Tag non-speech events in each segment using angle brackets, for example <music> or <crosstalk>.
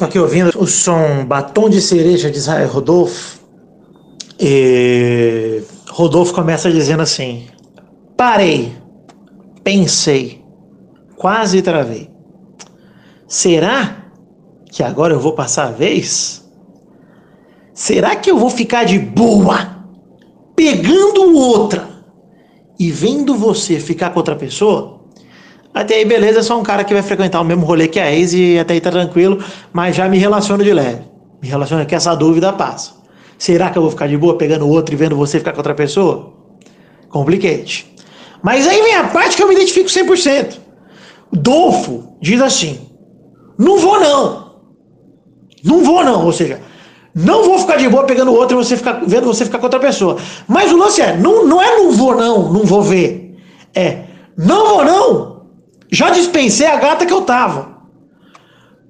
Tô aqui ouvindo o som Batom de Cereja de Israel Rodolfo. E Rodolfo começa dizendo assim: Parei, pensei, quase travei. Será que agora eu vou passar a vez? Será que eu vou ficar de boa, pegando outra e vendo você ficar com outra pessoa? Até aí, beleza, sou um cara que vai frequentar o mesmo rolê que a ex e até aí tá tranquilo, mas já me relaciono de leve. Me relaciono que essa dúvida passa. Será que eu vou ficar de boa pegando outro e vendo você ficar com outra pessoa? Complicate. Mas aí vem a parte que eu me identifico 100%. Dolfo diz assim: não vou não. Não vou não. Ou seja, não vou ficar de boa pegando outro e você ficar, vendo você ficar com outra pessoa. Mas o lance é: não, não é não vou não, não vou ver. É não vou não. Já dispensei a gata que eu tava.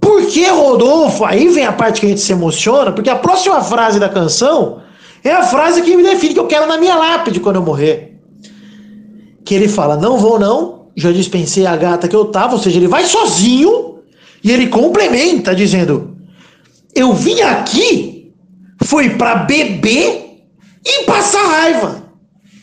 Por que, Rodolfo? Aí vem a parte que a gente se emociona, porque a próxima frase da canção é a frase que me define que eu quero na minha lápide quando eu morrer. Que ele fala: Não vou, não. Já dispensei a gata que eu tava. Ou seja, ele vai sozinho e ele complementa dizendo: Eu vim aqui foi para beber e passar raiva.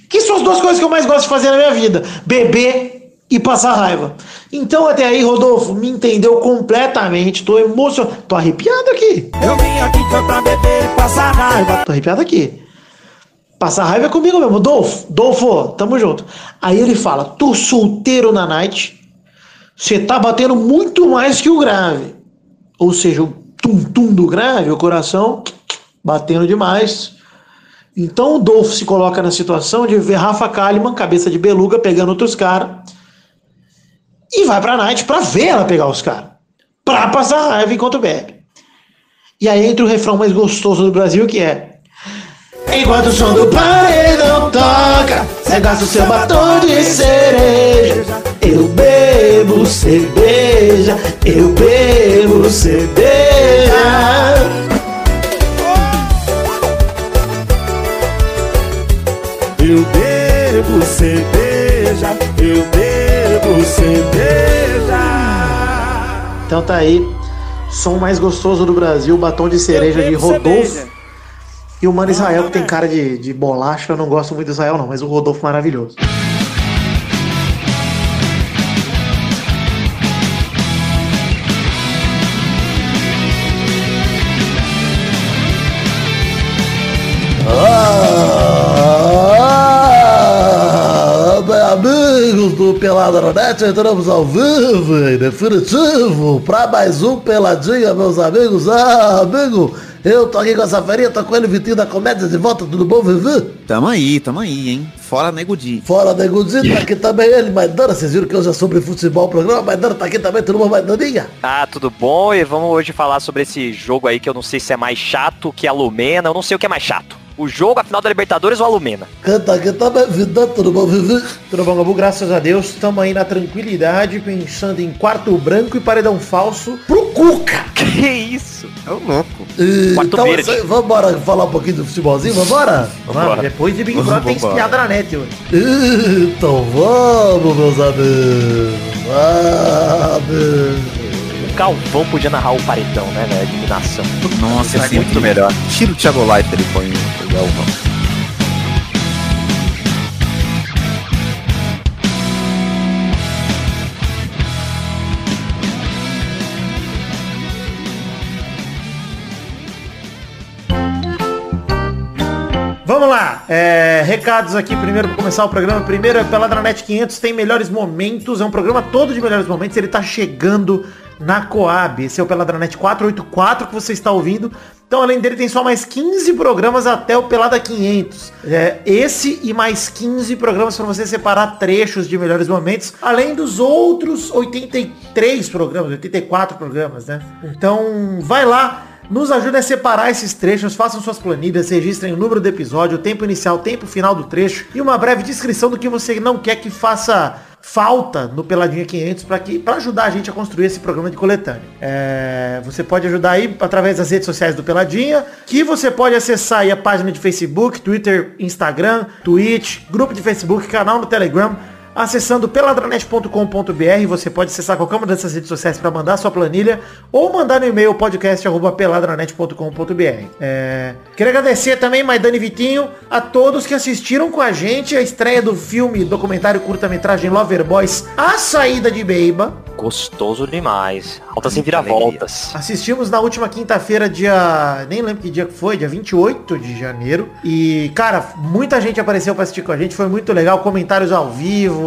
Que são as duas coisas que eu mais gosto de fazer na minha vida: beber e passar raiva. Então até aí, Rodolfo, me entendeu completamente. Tô emocionado. Tô arrepiado aqui. Eu vim aqui foi pra beber e passar raiva. Tô arrepiado aqui. Passar raiva é comigo mesmo. Dolfo, Dolfo, tamo junto. Aí ele fala: tô solteiro na night. Você tá batendo muito mais que o grave. Ou seja, o tum-tum do grave, o coração batendo demais. Então o Dolfo se coloca na situação de ver Rafa Kalimann, cabeça de beluga, pegando outros caras e vai pra night pra ver ela pegar os caras. Pra passar raiva enquanto bebe. E aí entra o refrão mais gostoso do Brasil que é. Enquanto o som do paredão toca, você gasta o seu batom de cereja. Eu bebo cerveja, eu bebo cerveja. Eu bebo cerveja, eu bebo cerveja. Então tá aí, som mais gostoso do Brasil, batom de cereja de Rodolfo. E o Mano Israel, que tem cara de, de bolacha, eu não gosto muito do Israel não, mas o Rodolfo maravilhoso. Amigos do Net, entramos ao vivo em definitivo para mais um Peladinha, meus amigos. Ah, amigo, eu tô aqui com essa ferinha, tô com ele, Vitinho da Comédia, de volta, tudo bom, Vivi? Tamo aí, tamo aí, hein? Fora Nego Di. Fora Negudinho, tá aqui também ele, Maidana, vocês viram que hoje é sobre futebol o programa, Maidana tá aqui também, tudo bom, Maidaninha? Ah, tudo bom? E vamos hoje falar sobre esse jogo aí que eu não sei se é mais chato que a Lumena, eu não sei o que é mais chato. O jogo, a final da Libertadores ou a Lumena? Canta aqui também, Vidão, tudo bom, Vivi? Tudo bom, Gabu? Graças a Deus, estamos aí na tranquilidade, pensando em quarto branco e paredão falso pro Cuca. <laughs> Que isso? É o louco. E, Quarto então, verde. vambora falar um pouquinho do futebolzinho, vambora? Vamos, depois de Big Brother tem Vambora. espiada na net hoje. Então vamos, meus amigos. Vamos. O Calvão podia narrar o paredão, né, velho? A eliminação. Nossa, é muito melhor. Tira o Thiago Leifert, ele põe o Galvão. Vamos lá, é, recados aqui primeiro para começar o programa. Primeiro é Peladranet 500, tem melhores momentos, é um programa todo de melhores momentos, ele tá chegando na Coab. Esse é o Peladranet 484 que você está ouvindo. Então, além dele, tem só mais 15 programas até o Pelada 500. É, esse e mais 15 programas para você separar trechos de melhores momentos, além dos outros 83 programas, 84 programas, né? Então, vai lá, nos ajude a separar esses trechos, façam suas planilhas, registrem o número do episódio, o tempo inicial, o tempo final do trecho e uma breve descrição do que você não quer que faça falta no Peladinha 500 para que para ajudar a gente a construir esse programa de coletânea. É, você pode ajudar aí através das redes sociais do Peladinha, que você pode acessar aí a página de Facebook, Twitter, Instagram, Twitch, grupo de Facebook, canal no Telegram. Acessando peladranet.com.br. Você pode acessar qualquer uma dessas redes sociais para mandar sua planilha ou mandar no e-mail podcast@peladranet.com.br. É... Queria agradecer também, Maidane Vitinho, a todos que assistiram com a gente a estreia do filme documentário curta-metragem Lover Boys, A Saída de Beiba. Gostoso demais. Altas e viravoltas. Assistimos na última quinta-feira, dia. Nem lembro que dia que foi, dia 28 de janeiro. E, cara, muita gente apareceu pra assistir com a gente. Foi muito legal. Comentários ao vivo.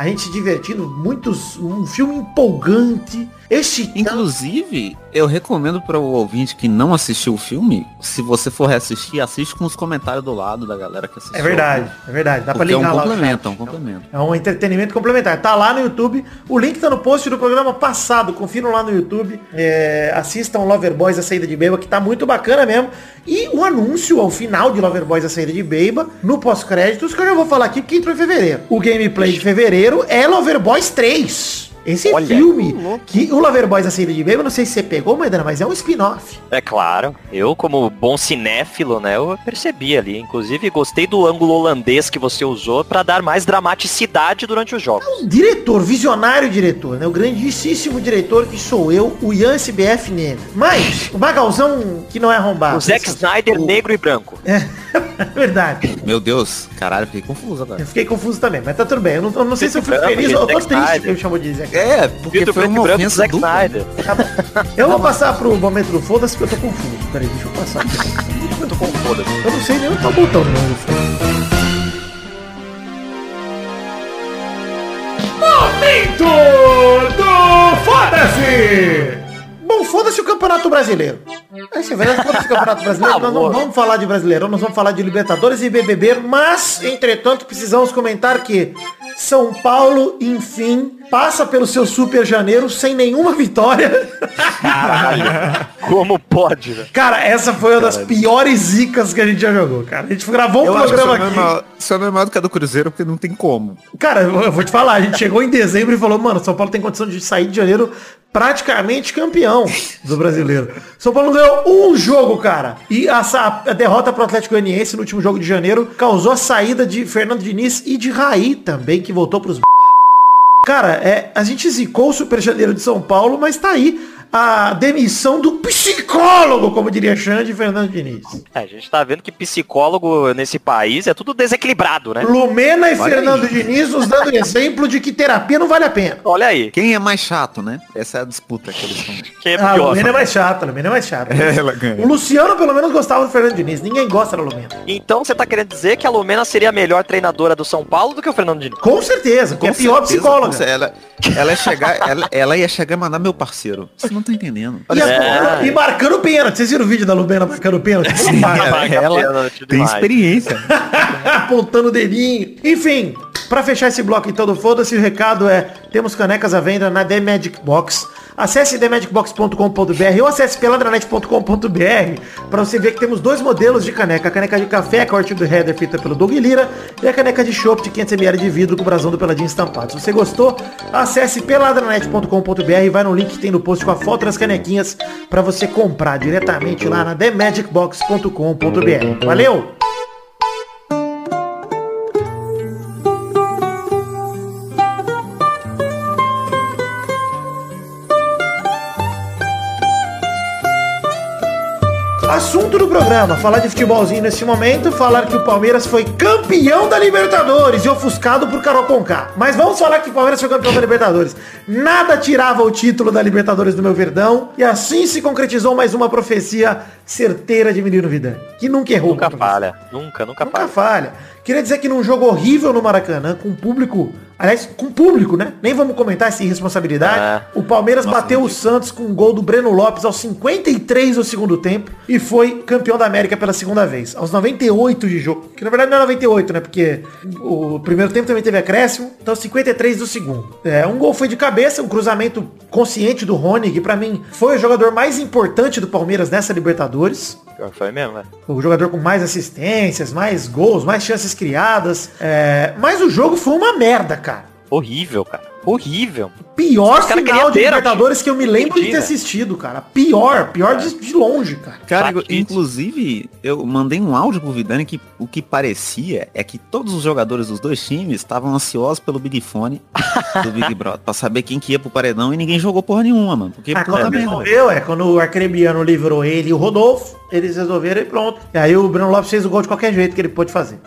A gente se divertindo. Muitos. Um filme empolgante. Excitante. Inclusive, eu recomendo para o ouvinte que não assistiu o filme, se você for reassistir, assiste com os comentários do lado da galera que assistiu. É verdade, é verdade. Dá pra Porque é um ligar lá. complemento, é um complemento. É um entretenimento complementar. Tá lá no YouTube. O link tá no post do programa passado. Confiram lá no YouTube. É, assistam Lover Boys a saída de Beiba, que tá muito bacana mesmo. E o anúncio ao final de Lover Boys a saída de Beiba, no pós-créditos, que eu já vou falar aqui, porque entrou em fevereiro. O gameplay de fevereiro é Lover Boys 3. Esse Olha, filme, que o Lover Boys a saída de Beiba, não sei se você pegou, Maidana, mas é um spin-off. É claro. Eu, como bom cinéfilo, né, eu percebi ali. Inclusive, gostei do ângulo holandês que você usou pra dar mais dramaticidade durante os jogos. Um diretor, visionário diretor, né? O grandíssimo diretor que sou eu, o Ian SBF Nene. Mas, o Magalzão que não é arrombado. O Zack Snyder O- negro e branco. É, é <laughs> verdade. Meu Deus, caralho, fiquei confuso agora. Eu fiquei confuso também, mas tá tudo bem. Eu não, eu não sei se eu Branco, feliz ou triste Snyder. que ele chamou de Zack. É, porque Filtro foi uma ofensa Zack. Snyder. Tá. Eu vou passar pro momento do foda-se porque eu tô confuso. Peraí, deixa eu passar. Eu tô com foda Eu não sei nem onde tá o botão do meu Momento do Foda-se! Bom, foda-se o Campeonato Brasileiro. É isso, é verdade, foda-se o Campeonato Brasileiro. Ah, nós não vamos falar de Brasileirão, nós vamos falar de Libertadores e BBB, mas, entretanto, precisamos comentar que São Paulo, enfim, passa pelo seu Super Janeiro sem nenhuma vitória. <laughs> Como pode, velho? Cara, essa foi uma das piores zicas que a gente já jogou, cara. A gente gravou um Eu programa isso é aqui. normal- isso é normal do que a do Cruzeiro, porque não tem como. Cara, eu eu vou te falar, a gente chegou em dezembro e falou, mano, São Paulo tem condição de sair de janeiro praticamente campeão do brasileiro. São Paulo ganhou um jogo, cara. E a, a derrota pro Atlético Goianiense no último jogo de janeiro causou a saída de Fernando Diniz e de Raí também, que voltou pros Cara, é, a gente zicou o Super Janeiro de São Paulo, mas tá aí a demissão do psicólogo, como diria Xande Fernando Diniz. É, a gente tá vendo que psicólogo nesse país é tudo desequilibrado, né? Lumena e Olha Fernando aí. Diniz nos dando exemplo de que terapia não vale a pena. Olha aí, Quem é mais chato, né? Essa é a disputa que eles estão. <laughs> quem é Ah, pior. Lumena é mais chata, Lumena é mais chata. <laughs> Ela ganha. O Luciano pelo menos gostava do Fernando Diniz. Ninguém gosta da Lumena. Então você tá querendo dizer que a Lumena seria a melhor treinadora do São Paulo do que o Fernando Diniz? Com certeza, que é Com pior certeza, psicóloga. com- Ela, ela, ia chegar, ela, ela ia chegar e mandar meu parceiro. Você não tá entendendo. E, É. e marcando pênalti. Vocês viram o vídeo da Lumena marcando pênalti? Vai, ela pênalti tem demais. experiência. <laughs> Apontando o dedinho. Enfim, pra fechar esse bloco então do Foda-se, o recado é, temos canecas à venda na The Magic Box. Acesse themagicbox.com.br ou acesse peladranet.com.br pra você ver que temos dois modelos de caneca. A caneca de café, com a arte do header feita pelo Doug Lira, e a caneca de chopp de 500ml de vidro com o brasão do Peladinho estampado. Se você gostou, acesse peladranet.com.br e vai no link que tem no post com a foto das canequinhas pra você comprar diretamente lá na themagicbox.com.br. Valeu! Programa, falar de futebolzinho nesse momento, falar que o Palmeiras foi campeão da Libertadores e ofuscado por Carol Conká. Mas vamos falar que o Palmeiras foi campeão da Libertadores. Nada tirava o título da Libertadores do meu Verdão e assim se concretizou mais uma profecia certeira de Menino Vidani, que nunca errou. Nunca falha. Nunca, nunca, Nunca falha. falha. Queria dizer que num jogo horrível no Maracanã, com público, aliás, com público, né? Nem vamos comentar essa irresponsabilidade. É. O Palmeiras bateu o Santos com um gol do Breno Lopes aos 53 do segundo tempo e foi campeão da América pela segunda vez, aos 98 de jogo. Que na verdade não é 98, né? Porque o primeiro tempo também teve acréscimo, então 53 do segundo. É, um gol foi de cabeça, um cruzamento consciente do Rony, que pra mim foi o jogador mais importante do Palmeiras nessa Libertadores. Foi mesmo, velho. O jogador com mais assistências, mais gols, mais chances criadas. É, Mas o jogo foi uma merda, cara. Horrível, cara. Horrível. Pior Os caras final de ter, Libertadores que eu me lembro de ter assistido, cara. Pior, pior de, de longe, cara. Cara, Chatice. inclusive, eu mandei um áudio pro Vidani que o que parecia é que todos os jogadores dos dois times estavam ansiosos pelo Big Fone do Big <laughs> Brother, pra saber quem que ia pro paredão e ninguém jogou porra nenhuma, mano. Porque Ah, quando resolveu, é quando o Arcrebiano livrou ele e o Rodolfo, eles resolveram e pronto. E aí o Bruno Lopes fez o gol de qualquer jeito que ele pôde fazer.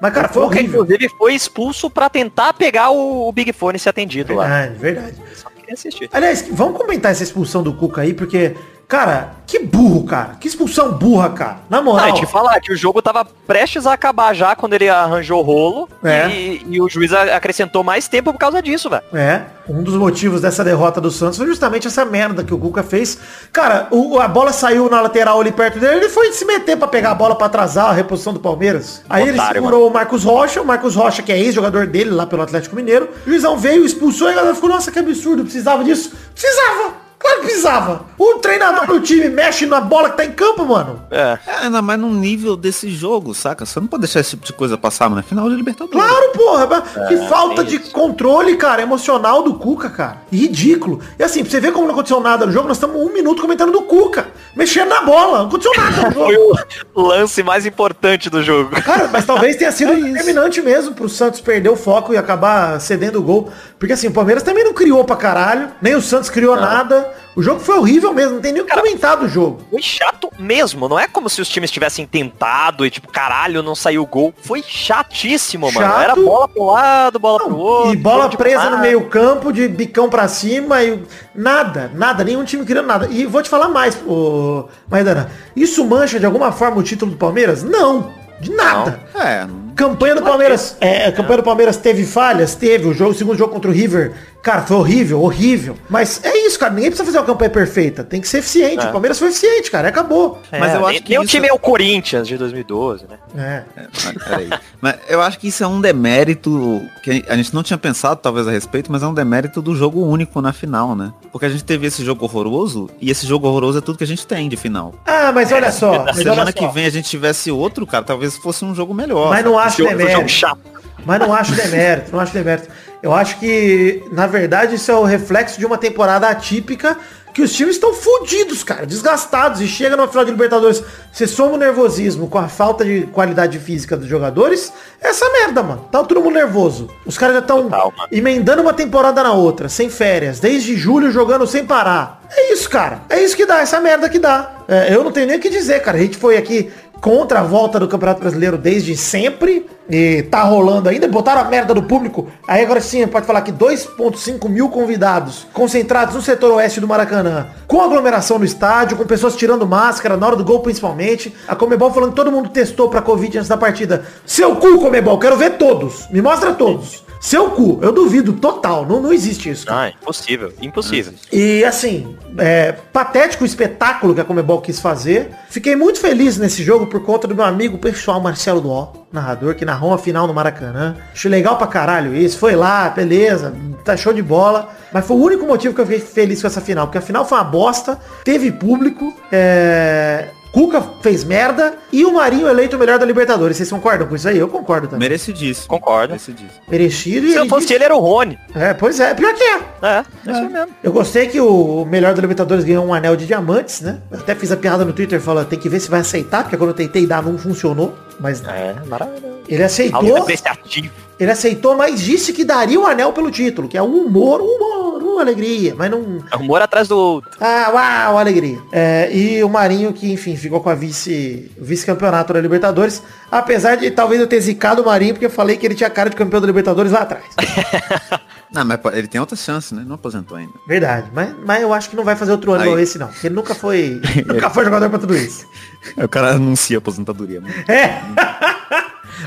Mas, cara, foi Porque, horrível. inclusive, foi expulso pra tentar pegar o, o Big Fone e ser atendido lá. Verdade, verdade. Só queria assistir. Aliás, vamos comentar essa expulsão do Cuca aí, porque, cara, que burro, cara. Que expulsão burra, cara. Na moral. e te falar que o jogo tava prestes a acabar já quando ele arranjou o rolo. É. E, e o juiz acrescentou mais tempo por causa disso, velho. É, um dos motivos dessa derrota do Santos foi justamente essa merda que o Cuca fez. Cara, o- a bola saiu na lateral ali perto dele, ele foi se meter pra pegar a bola pra atrasar a reposição do Palmeiras. Aí ele Otário, segurou o Marcos Rocha, o Marcos Rocha, que é ex-jogador dele lá pelo Atlético Mineiro. O juizão veio, expulsou e a galera ficou, nossa, que absurdo, precisava disso. Precisava! Claro que precisava! O treinador do time mexe na bola que tá em campo, mano. É. É, ainda mais no nível desse jogo, saca? Você não pode deixar esse tipo de coisa passar, mano. É final de Libertadores. Claro, porra. mas que falta tem de controle, cara, emocional do Cuca, cara. Ridículo. E assim, pra você ver como não aconteceu nada no jogo, nós estamos um minuto comentando do Cuca. Mexendo na bola. Não aconteceu nada no <laughs> Foi jogo. o lance mais importante do jogo. Cara, mas talvez tenha <laughs> É sido determinante mesmo pro Santos perder o foco e acabar cedendo o gol. Porque assim, o Palmeiras também não criou pra caralho, nem o Santos criou nada. O jogo foi horrível mesmo, não tem nem o que comentar do jogo. Foi chato mesmo, não é como se os times tivessem tentado e tipo, caralho, não saiu gol. Foi chatíssimo, mano. Chato. Era bola pro lado, bola pro outro. E bola presa no meio campo, de bicão pra cima, e nada, nada, nenhum time criando nada. E vou te falar mais, ô, Maidana, isso mancha de alguma forma o título do Palmeiras? Não, de nada. É, Campanha do Palmeiras, é, campanha do Palmeiras teve falhas? Teve. O jogo, o segundo jogo contra o River, cara, foi horrível, horrível. Mas é isso, cara. Ninguém precisa fazer uma campanha perfeita. Tem que ser eficiente. O Palmeiras foi eficiente, cara. Acabou. Mas eu nem- acho que nem o isso- time é o Corinthians de 2012, né? É. É, mas. Mas eu acho que isso é um demérito que a gente não tinha pensado talvez a respeito, mas é um demérito do jogo único na final, né? Porque a gente teve esse jogo horroroso e esse jogo horroroso é tudo que a gente tem de final. Ah, mas olha só. Mas, Semana olha que só. vem a gente tivesse outro, cara, talvez fosse um jogo melhor. mas não acho demérito. chato. Mas não acho demérito, não acho demérito. Eu acho que, na verdade, isso é o reflexo de uma temporada atípica que os times estão fodidos, cara, desgastados. E chega no final de Libertadores, você soma o nervosismo com a falta de qualidade física dos jogadores, é essa merda, mano. Tá todo mundo nervoso. Os caras já estão emendando uma temporada na outra, sem férias, desde julho jogando sem parar. É isso, cara. É isso que dá, essa merda que dá. É, eu não tenho nem o que dizer, cara. A gente foi aqui contra a volta do Campeonato Brasileiro desde sempre. E tá rolando ainda. Botaram a merda do público. Aí agora sim, pode falar que 2.5 mil convidados concentrados no setor oeste do Maracanã. Com aglomeração no estádio, com pessoas tirando máscara, na hora do gol principalmente. A Comebol falando que todo mundo testou pra Covid antes da partida. Seu cu, Comebol, quero ver todos. Me mostra todos. Seu cu, eu duvido, total. Não, não existe isso. cara. Ah, impossível, impossível. E assim, é, patético o espetáculo que a Comebol quis fazer. Fiquei muito feliz nesse jogo por conta do meu amigo pessoal Marcelo Dó, narrador, que narrou a final no Maracanã. Achei legal pra caralho isso. Foi lá, beleza, tá show de bola. Mas foi o único motivo que eu fiquei feliz com essa final. Porque a final foi uma bosta, teve público, é... Cuca fez merda e o Marinho eleito o melhor da Libertadores. Vocês concordam com isso aí? Eu concordo também. Merecidíssimo. Concordo. Merecidíssimo. Merecido e Se eu fosse disse- ele, era o Rony. É, pois é, pior que é. É, é isso mesmo. Eu gostei que o melhor da Libertadores ganhou um anel de diamantes, né? Eu até fiz a piada no Twitter falando, tem que ver se vai aceitar, porque quando eu tentei dar não funcionou. Mas É, maravilhoso. ele aceitou, Algo apreciativo. Ele aceitou, mas disse que daria o anel pelo título, que é um humor, um humor, uma alegria, mas não... Humor atrás do outro. Ah, uau, alegria. É, e o Marinho, que enfim, ficou com a vice, vice-campeonato da Libertadores, apesar de talvez eu ter zicado o Marinho, porque eu falei que ele tinha cara de campeão da Libertadores lá atrás. <laughs> Não, mas ele tem outra chance, né? Não aposentou ainda. Verdade, mas, mas eu acho que não vai fazer outro ano igual esse não, porque ele nunca foi, <laughs> nunca foi jogador pra tudo isso. <laughs> O cara anuncia aposentadoria, mano. É.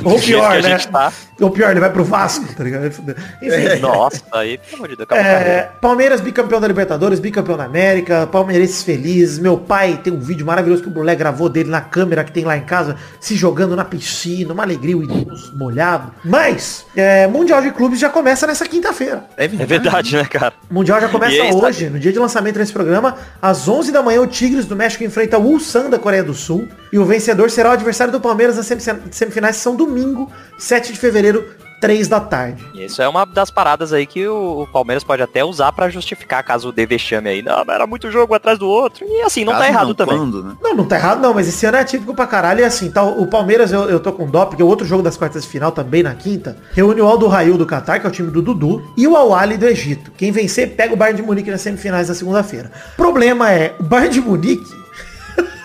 Ou pior, né? tá. Ou pior, ele vai pro Vasco, tá ligado? Enfim. Nossa, aí, pelo amor de Deus. É, Palmeiras bicampeão da Libertadores, bicampeão da América, palmeirenses felizes. Meu pai tem um vídeo maravilhoso que o moleque gravou dele na câmera que tem lá em casa, se jogando na piscina, uma alegria, o idoso molhado. Mas, é, Mundial de Clubes já começa nessa quinta-feira. É É verdade, né, cara? O Mundial já começa aí, hoje, no dia de lançamento desse programa, às 11 da manhã, o Tigres do México enfrenta o Ulsan da Coreia do Sul. E o vencedor será o adversário do Palmeiras nas semi- semifinais, que domingo, 7 de fevereiro, três da tarde. E isso é uma das paradas aí que o, Palmeiras pode até usar pra justificar caso dê vexame aí. Não, mas era muito jogo atrás do outro. E assim, não tá Caso errado também. quando, né? Não, não tá errado não, mas esse ano é típico pra caralho. E assim, tá, o Palmeiras, eu, eu tô com dó, porque o outro jogo das quartas de final, também na quinta, reúne o Aldo Rail do Qatar, que é o time do Dudu, e o Al-Ali do Egito. Quem vencer, pega o Bayern de Munique nas semifinais da segunda-feira. Problema é, o Bayern de Munique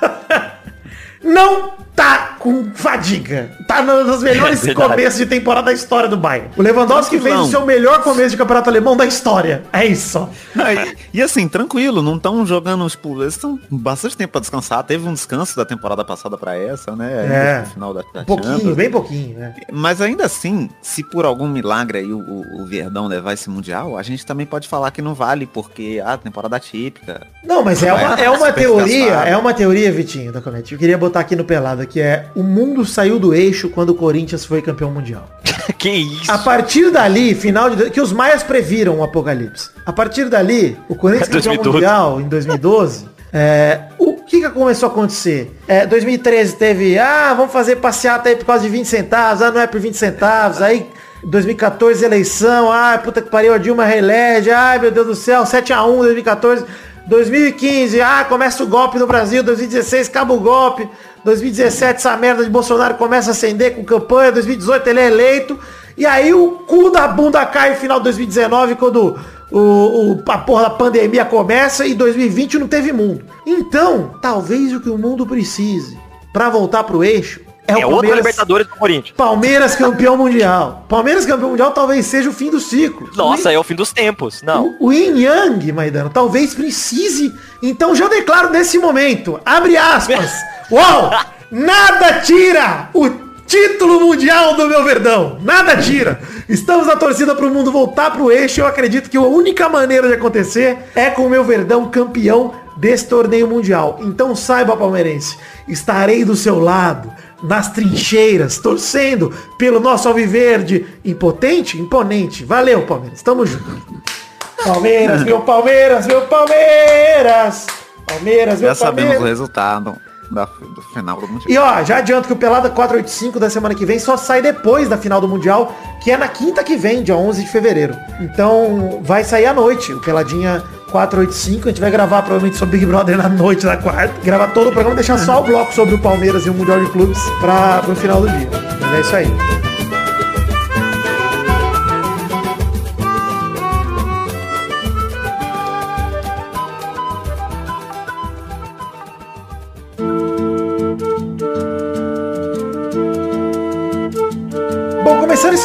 <laughs> não tá com fadiga. Tá nos melhores <laughs> É começos de temporada da história do Bayern. O Lewandowski fez o seu melhor começo de campeonato alemão da história. É isso. Ah, e, e assim, tranquilo, não estão jogando, tipo, eles estão bastante tempo pra descansar. Teve um descanso da temporada passada pra essa, né? É. No final da, da Um pouquinho, Champions. bem pouquinho, né? Mas ainda assim, se por algum milagre aí o, o, o Verdão levar esse Mundial, a gente também pode falar que não vale, porque a temporada típica. Não, mas é uma, é uma teoria, é uma teoria, Vitinho, da Comete. Eu queria botar aqui no pelado, que é o mundo saiu do eixo quando o Corinthians foi campeão mundial. <laughs> que isso? A partir dali, final de que os maias previram o apocalipse. A partir dali, o Corinthians <laughs> campeão 2012. mundial em 2012, é, o que, que começou a acontecer? É, 2013 teve, ah, vamos fazer passeata aí por causa de 20 centavos, ah, não é por 20 centavos, aí 2014 eleição, ah, puta que pariu, a Dilma reelege, ai meu Deus do céu, 7x1 2014, 2015, ah, começa o golpe no Brasil, 2016 acaba o golpe, 2017 essa merda de Bolsonaro começa a acender com campanha, 2018 ele é eleito, e aí o cu da bunda cai no final de 2019, quando o, o- a porra da pandemia começa e 2020 não teve mundo. Então, talvez o que o mundo precise pra voltar pro eixo é, É o outra Libertadores do Corinthians. Palmeiras campeão mundial. Palmeiras campeão mundial talvez seja o fim do ciclo. Nossa, é o fim dos tempos. Não. O, o Yin Yang, Maidano, talvez precise. Então já declaro nesse momento, abre aspas. <laughs> Uau! Nada tira o título mundial do meu Verdão. Nada tira. Estamos na torcida para o mundo voltar pro eixo. Eu acredito que a única maneira de acontecer é com o meu Verdão campeão desse torneio mundial. Então saiba, palmeirense, estarei do seu lado, nas trincheiras, torcendo pelo nosso alviverde impotente, imponente. Valeu, Palmeiras. Tamo junto. Palmeiras, meu Palmeiras, meu Palmeiras. Palmeiras, meu Já sabemos o Palmeiras. resultado da, do final do Mundial. E ó, já adianto que o Pelada 485 da semana que vem só sai depois da final do Mundial, que é na quinta que vem, dia 11 de fevereiro. Então vai sair à noite, o Peladinha 485. A gente vai gravar provavelmente sobre Big Brother na noite da quarta. Gravar todo o programa deixar só o bloco sobre o Palmeiras e o Mundial de Clubes pra, pro final do dia. Mas é isso aí.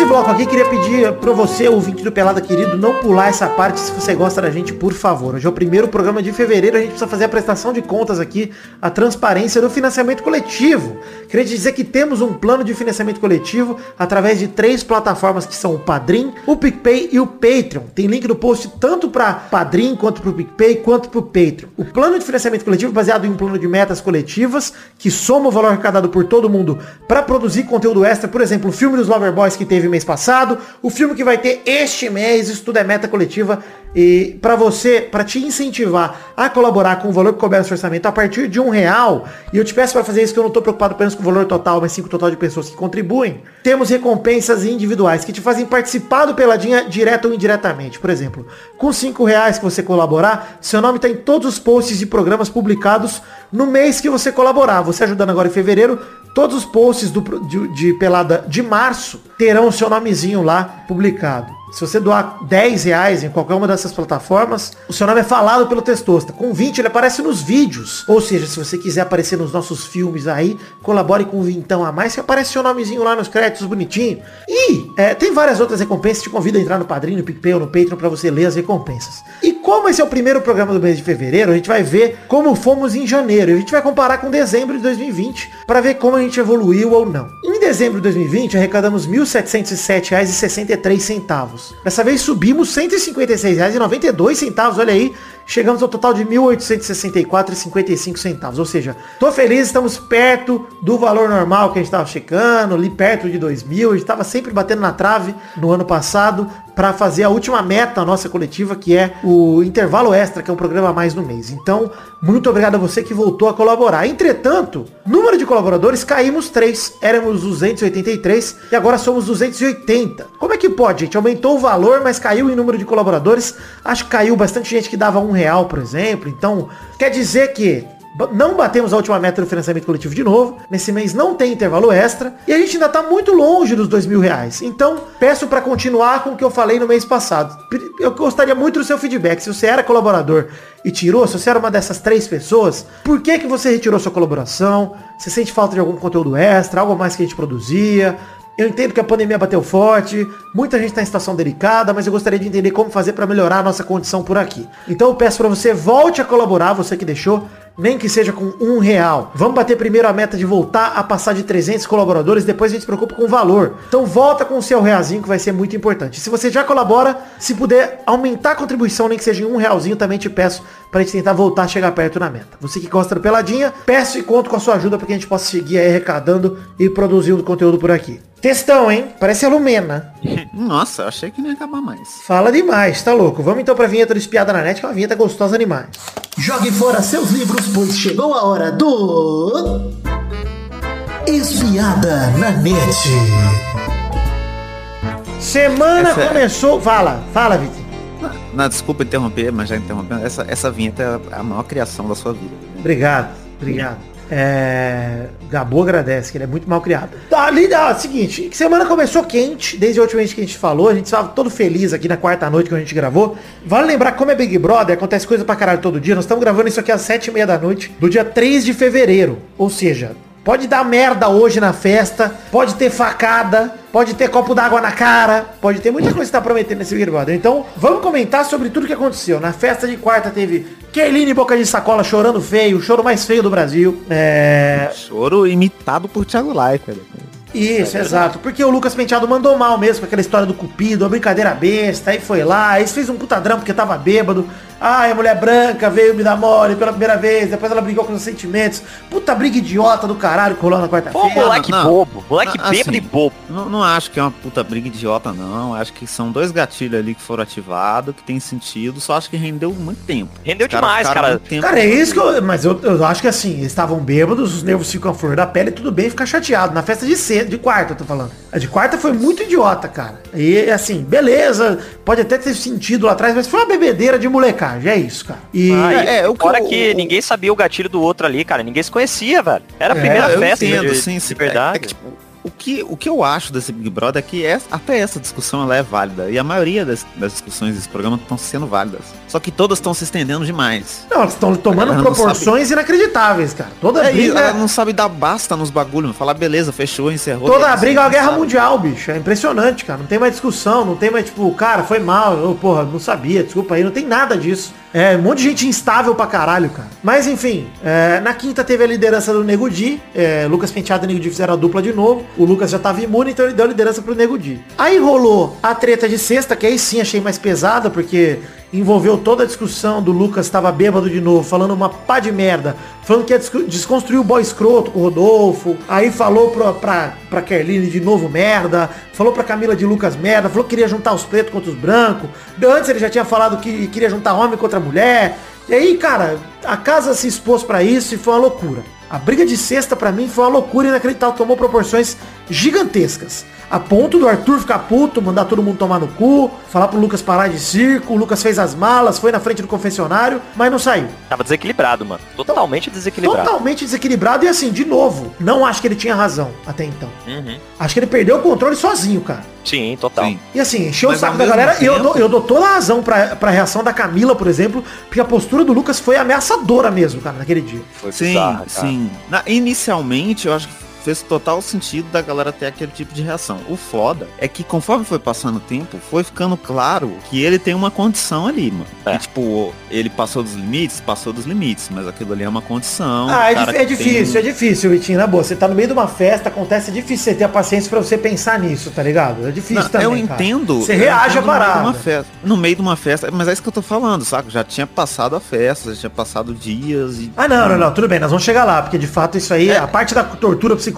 Esse bloco aqui, queria pedir pra você, ouvinte do Pelada Querido, não pular essa parte se você gosta da gente, por favor. Hoje é o primeiro programa de fevereiro, a gente precisa fazer a prestação de contas aqui, a transparência do financiamento coletivo. Queria te dizer que temos um plano de financiamento coletivo através de três plataformas que são o Padrim, o PicPay e o Patreon. Tem link no post tanto para Padrim, quanto para o PicPay, quanto para o Patreon. O plano de financiamento coletivo é baseado em um plano de metas coletivas que soma o valor arrecadado por todo mundo para produzir conteúdo extra, por exemplo, o filme dos Loverboys que teve mês passado, o filme que vai ter este mês, isso tudo é meta coletiva e para você, para te incentivar a colaborar com o valor que couber no seu orçamento a partir de um real, e eu te peço para fazer isso que eu não tô preocupado apenas com o valor total, mas sim com o total de pessoas que contribuem, temos recompensas individuais que te fazem participar do Peladinha direto ou indiretamente. Por exemplo, com cinco reais que você colaborar, seu nome está em todos os posts e programas publicados no mês que você colaborar. Você ajudando agora em fevereiro, todos os posts do, de, de pelada de março terão o seu nomezinho lá publicado. Se você doar 10 reais em qualquer uma dessas plataformas, o seu nome é falado pelo Testosta. Com 20 ele aparece nos vídeos. Ou seja, se você quiser aparecer nos nossos filmes aí, colabore com um vintão a mais, que aparece seu nomezinho lá nos créditos bonitinho. E é, tem várias outras recompensas. Te convido a entrar no Padrinho, no PicPay ou no Patreon para você ler as recompensas. Como esse é o primeiro programa do mês de fevereiro, a gente vai ver como fomos em janeiro. A gente vai comparar com dezembro de 2020 para ver como a gente evoluiu ou não. Em dezembro de 2020, arrecadamos R$ 1.707,63. Dessa vez subimos R$ 156,92, olha aí, chegamos ao total de R$ 1.864,55 centavos. Ou seja, tô feliz, estamos perto do valor normal que a gente estava checando, ali perto de 2 mil. A gente estava sempre batendo na trave no ano passado para fazer a última meta nossa coletiva, que é o intervalo extra, que é um programa a mais no mês. Então, muito obrigado a você que voltou a colaborar. Entretanto, número de colaboradores caímos 3, éramos 283 e agora somos 280. Como é que pode, gente? Aumentou o valor, mas caiu em número de colaboradores. Acho que caiu bastante gente que dava um real, por exemplo. Então, quer dizer que não batemos a última meta do financiamento coletivo de novo. Nesse mês não tem intervalo extra. E a gente ainda está muito longe dos dois mil reais. Então, peço para continuar com o que eu falei no mês passado. Eu gostaria muito do seu feedback. Se você era colaborador e tirou, se você era uma dessas três pessoas, por que, que você retirou sua colaboração? Você sente falta de algum conteúdo extra, algo mais que a gente produzia? Eu entendo que a pandemia bateu forte, muita gente está em situação delicada, mas eu gostaria de entender como fazer para melhorar a nossa condição por aqui. Então eu peço para você, volte a colaborar, você que deixou, nem que seja com um real. Vamos bater primeiro a meta de voltar a passar de 300 colaboradores, depois a gente se preocupa com o valor. Então volta com o seu realzinho que vai ser muito importante. Se você já colabora, se puder aumentar a contribuição, nem que seja em um realzinho, também te peço para a gente tentar voltar a chegar perto na meta. Você que gosta do Peladinha, peço e conto com a sua ajuda para que a gente possa seguir aí arrecadando e produzindo conteúdo por aqui. Textão, hein? Parece a Lumena. <laughs> Nossa, achei que não ia acabar mais. Fala demais, tá louco? Vamos então pra vinheta do Espiada na Net, que é uma vinheta gostosa demais. Jogue fora seus livros, pois chegou a hora do... Espiada na Net. Semana Essa é- começou... Fala, fala, Vitor. Não, desculpa interromper, mas já interrompendo. Essa, essa vinheta é a maior criação da sua vida. Obrigado, obrigado. É... Gabu agradece, que ele é muito mal criado. Tá, ali, ó, seguinte, semana começou quente, desde a última vez que a gente falou, a gente estava todo feliz aqui na quarta noite que a gente gravou. Vale lembrar, como é Big Brother, acontece coisa pra caralho todo dia, nós estamos gravando isso aqui às sete e meia da noite, do dia 3 de fevereiro. Ou seja, pode dar merda hoje na festa, pode ter facada, pode ter copo d'água na cara, pode ter muita coisa que tá prometendo nesse Big Brother. Então, vamos comentar sobre tudo que aconteceu. Na festa de quarta teve Kerline Boca de Sacola chorando feio, o choro mais feio do Brasil. É... Choro imitado por Thiago Leifert. Isso, exato. Porque o Lucas Penteado mandou mal mesmo com aquela história do cupido, a brincadeira besta, aí foi lá, aí fez um puta drama porque tava bêbado. Ai, a mulher branca veio me dar mole pela primeira vez, depois ela brigou com os sentimentos. Puta briga idiota do caralho que rolou na Pô, quarta-feira. moleque não. bobo. Moleque Não, bêbado assim, e bobo. Não, não acho que é uma puta briga idiota, não. Acho que são dois gatilhos ali que foram ativados, que tem sentido. Só acho que rendeu muito tempo. Rendeu Os caras demais, cara. muito tempo- Cara, é isso que eu. Mas eu, eu acho que assim, eles estavam bêbados, os nervos ficam à flor da pele, tudo bem ficar chateado. Na festa de cedo, de quarta, eu tô falando. A de quarta foi muito idiota, cara. E assim, beleza, pode até ter sentido lá atrás, mas foi uma bebedeira de molecagem, é isso, cara. E. Ah, É, é, o que que o- ninguém sabia o gatilho do outro ali, cara. Ninguém se conhecia, velho. Era a primeira É, festa entendo, de, sim, de sim. verdade. É que, tipo, o, que, o que eu acho desse Big Brother é que essa- até essa discussão ela é válida. E a maioria das, das discussões desse programa estão sendo válidas. Só que todas estão se estendendo demais. Não, elas estão tomando proporções inacreditáveis, cara. Toda É, briga. ela não sabe dar basta nos bagulhos. Falar, beleza, fechou, encerrou. Toda a briga é uma guerra sabe. mundial, bicho. É impressionante, cara. Não tem mais discussão, não tem mais, tipo, cara, foi mal, eu, porra, não sabia, desculpa aí, não tem nada disso. É, um monte de gente instável pra caralho, cara. Mas enfim, é, na quinta teve a liderança do Nego Di. É, Lucas Penteado e Nego Di fizeram a dupla de novo. O Lucas já tava imune, então ele deu a liderança pro Nego Di. Aí rolou a treta de sexta, que aí sim achei mais pesada, porque envolveu toda a discussão do Lucas tava bêbado de novo, falando uma pá de merda, falando que ia desco- desconstruir o boy escroto com o Rodolfo, aí falou pra, pra, pra Kerline de novo merda, falou pra Camila de Lucas merda, falou que queria juntar os pretos contra os brancos, antes ele já tinha falado que queria juntar homem contra mulher, e aí, cara, a casa se expôs pra isso e foi uma loucura. A briga de sexta pra mim foi uma loucura inacreditável, tomou proporções gigantescas. A ponto do Arthur ficar puto, mandar todo mundo tomar no cu, falar pro Lucas parar de circo, o Lucas fez as malas, foi na frente do confessionário, mas não saiu. Tava desequilibrado, mano. Totalmente desequilibrado. Totalmente desequilibrado e assim, de novo, não acho que ele tinha razão até então. Uhum. Acho que ele perdeu o controle sozinho, cara. Sim, total. Sim. E assim, encheu Mas o saco da galera e eu tempo- dou, eu dou toda a razão pra, pra reação da Camila, por exemplo, porque a postura do Lucas foi ameaçadora mesmo, cara, naquele dia. Foi Sim, bizarra, cara. Na- inicialmente, eu acho que fez total sentido da galera ter aquele tipo de reação. O foda é que conforme foi passando o tempo, foi ficando claro que ele tem uma condição ali, mano. É. E, tipo, ele passou dos limites, passou dos limites, mas aquilo ali é uma condição. Ah, é, cara é difícil, tem- é difícil, Vitinho, na boa. Você tá no meio de uma festa, acontece, é difícil você ter a paciência pra você pensar nisso, tá ligado? É difícil Não, também, eu cara. entendo. Você eu reage à entendo no meio de parada. uma festa- no meio de uma festa, mas é isso que eu tô falando, saca? Já tinha passado a festa, já tinha passado dias e. Ah, não, não, não, tudo bem, nós vamos chegar lá, porque de fato isso aí, É. a parte da tortura psicológica,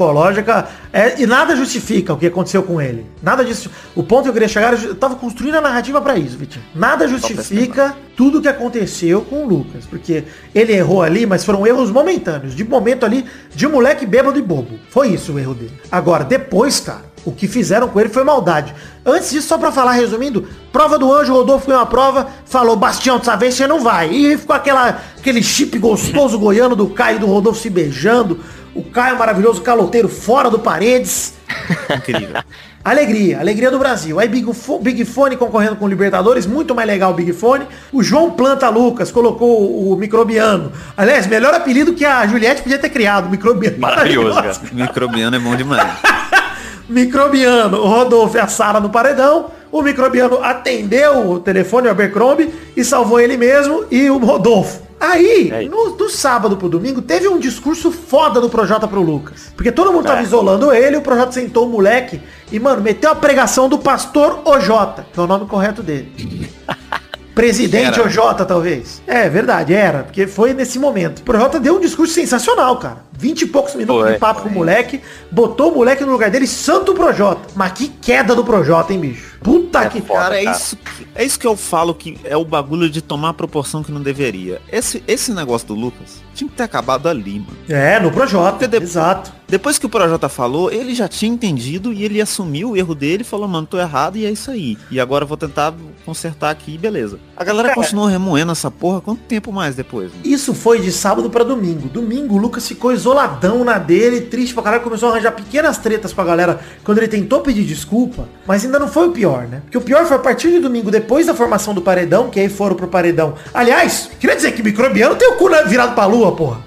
é, e nada justifica o que aconteceu com ele. Nada disso. O ponto que eu queria chegar, eu tava construindo a narrativa pra isso, Vitinho. Nada justifica tudo que aconteceu com o Lucas, porque ele errou ali, mas foram erros momentâneos, de momento ali, de moleque bêbado e bobo. Foi isso o erro dele. Agora, depois, cara, o que fizeram com ele foi maldade. Antes disso, só pra falar, resumindo, prova do anjo, Rodolfo ganhou uma prova, falou, Bastião, dessa vez você não vai. E ficou aquela, aquele chip gostoso goiano do Caio e do Rodolfo se beijando. O Caio maravilhoso, caloteiro, fora do paredes. Incrível. <laughs> Alegria, alegria do Brasil. Aí Big, Fo- Big Fone concorrendo com o Libertadores, muito mais legal o Big Fone. O João Planta Lucas colocou o, o microbiano. Aliás, melhor apelido que a Juliette podia ter criado, microbiano. Maravilhoso, cara. Microbiano é bom demais. <laughs> Microbiano, o Rodolfo e a Sara no paredão. O Microbiano atendeu o telefone, o Abercrombie, e salvou ele mesmo e o Rodolfo. Aí, É no, do sábado pro domingo, teve um discurso foda do Projota pro Lucas. Porque todo mundo tava É. isolando ele, o Projota sentou o moleque e, mano, meteu a pregação do pastor Ojota, que é o nome correto dele. <laughs> Presidente Era. OJ, talvez. É, verdade, era. Porque foi nesse momento. O Projota deu um discurso sensacional, cara. Vinte e poucos minutos Foi, de papo com o moleque. Botou o moleque no lugar dele, santo Projota. Mas que queda do Projota, hein, bicho? Puta É que... foda. Cara, é cara. isso, que- é isso que eu falo que é o bagulho de tomar a proporção que não deveria. Esse, esse negócio do Lucas tinha que ter acabado ali, mano. É, no Projota. De- Exato. Depois que o Projota falou, ele já tinha entendido e ele assumiu o erro dele e falou, mano, tô errado e é isso aí. E agora eu vou tentar consertar aqui e beleza. A galera continuou remoendo essa porra quanto tempo mais depois? mano? Isso foi de sábado pra domingo. Domingo, o Lucas ficou isoladão na dele, triste pra caralho, começou a arranjar pequenas tretas com a galera quando ele tentou pedir desculpa, mas ainda não foi o pior, né? Porque o pior foi a partir de domingo, depois da formação do paredão, que aí foram pro paredão. Aliás, queria dizer que microbiano tem o cu na- virado pra lua, porra.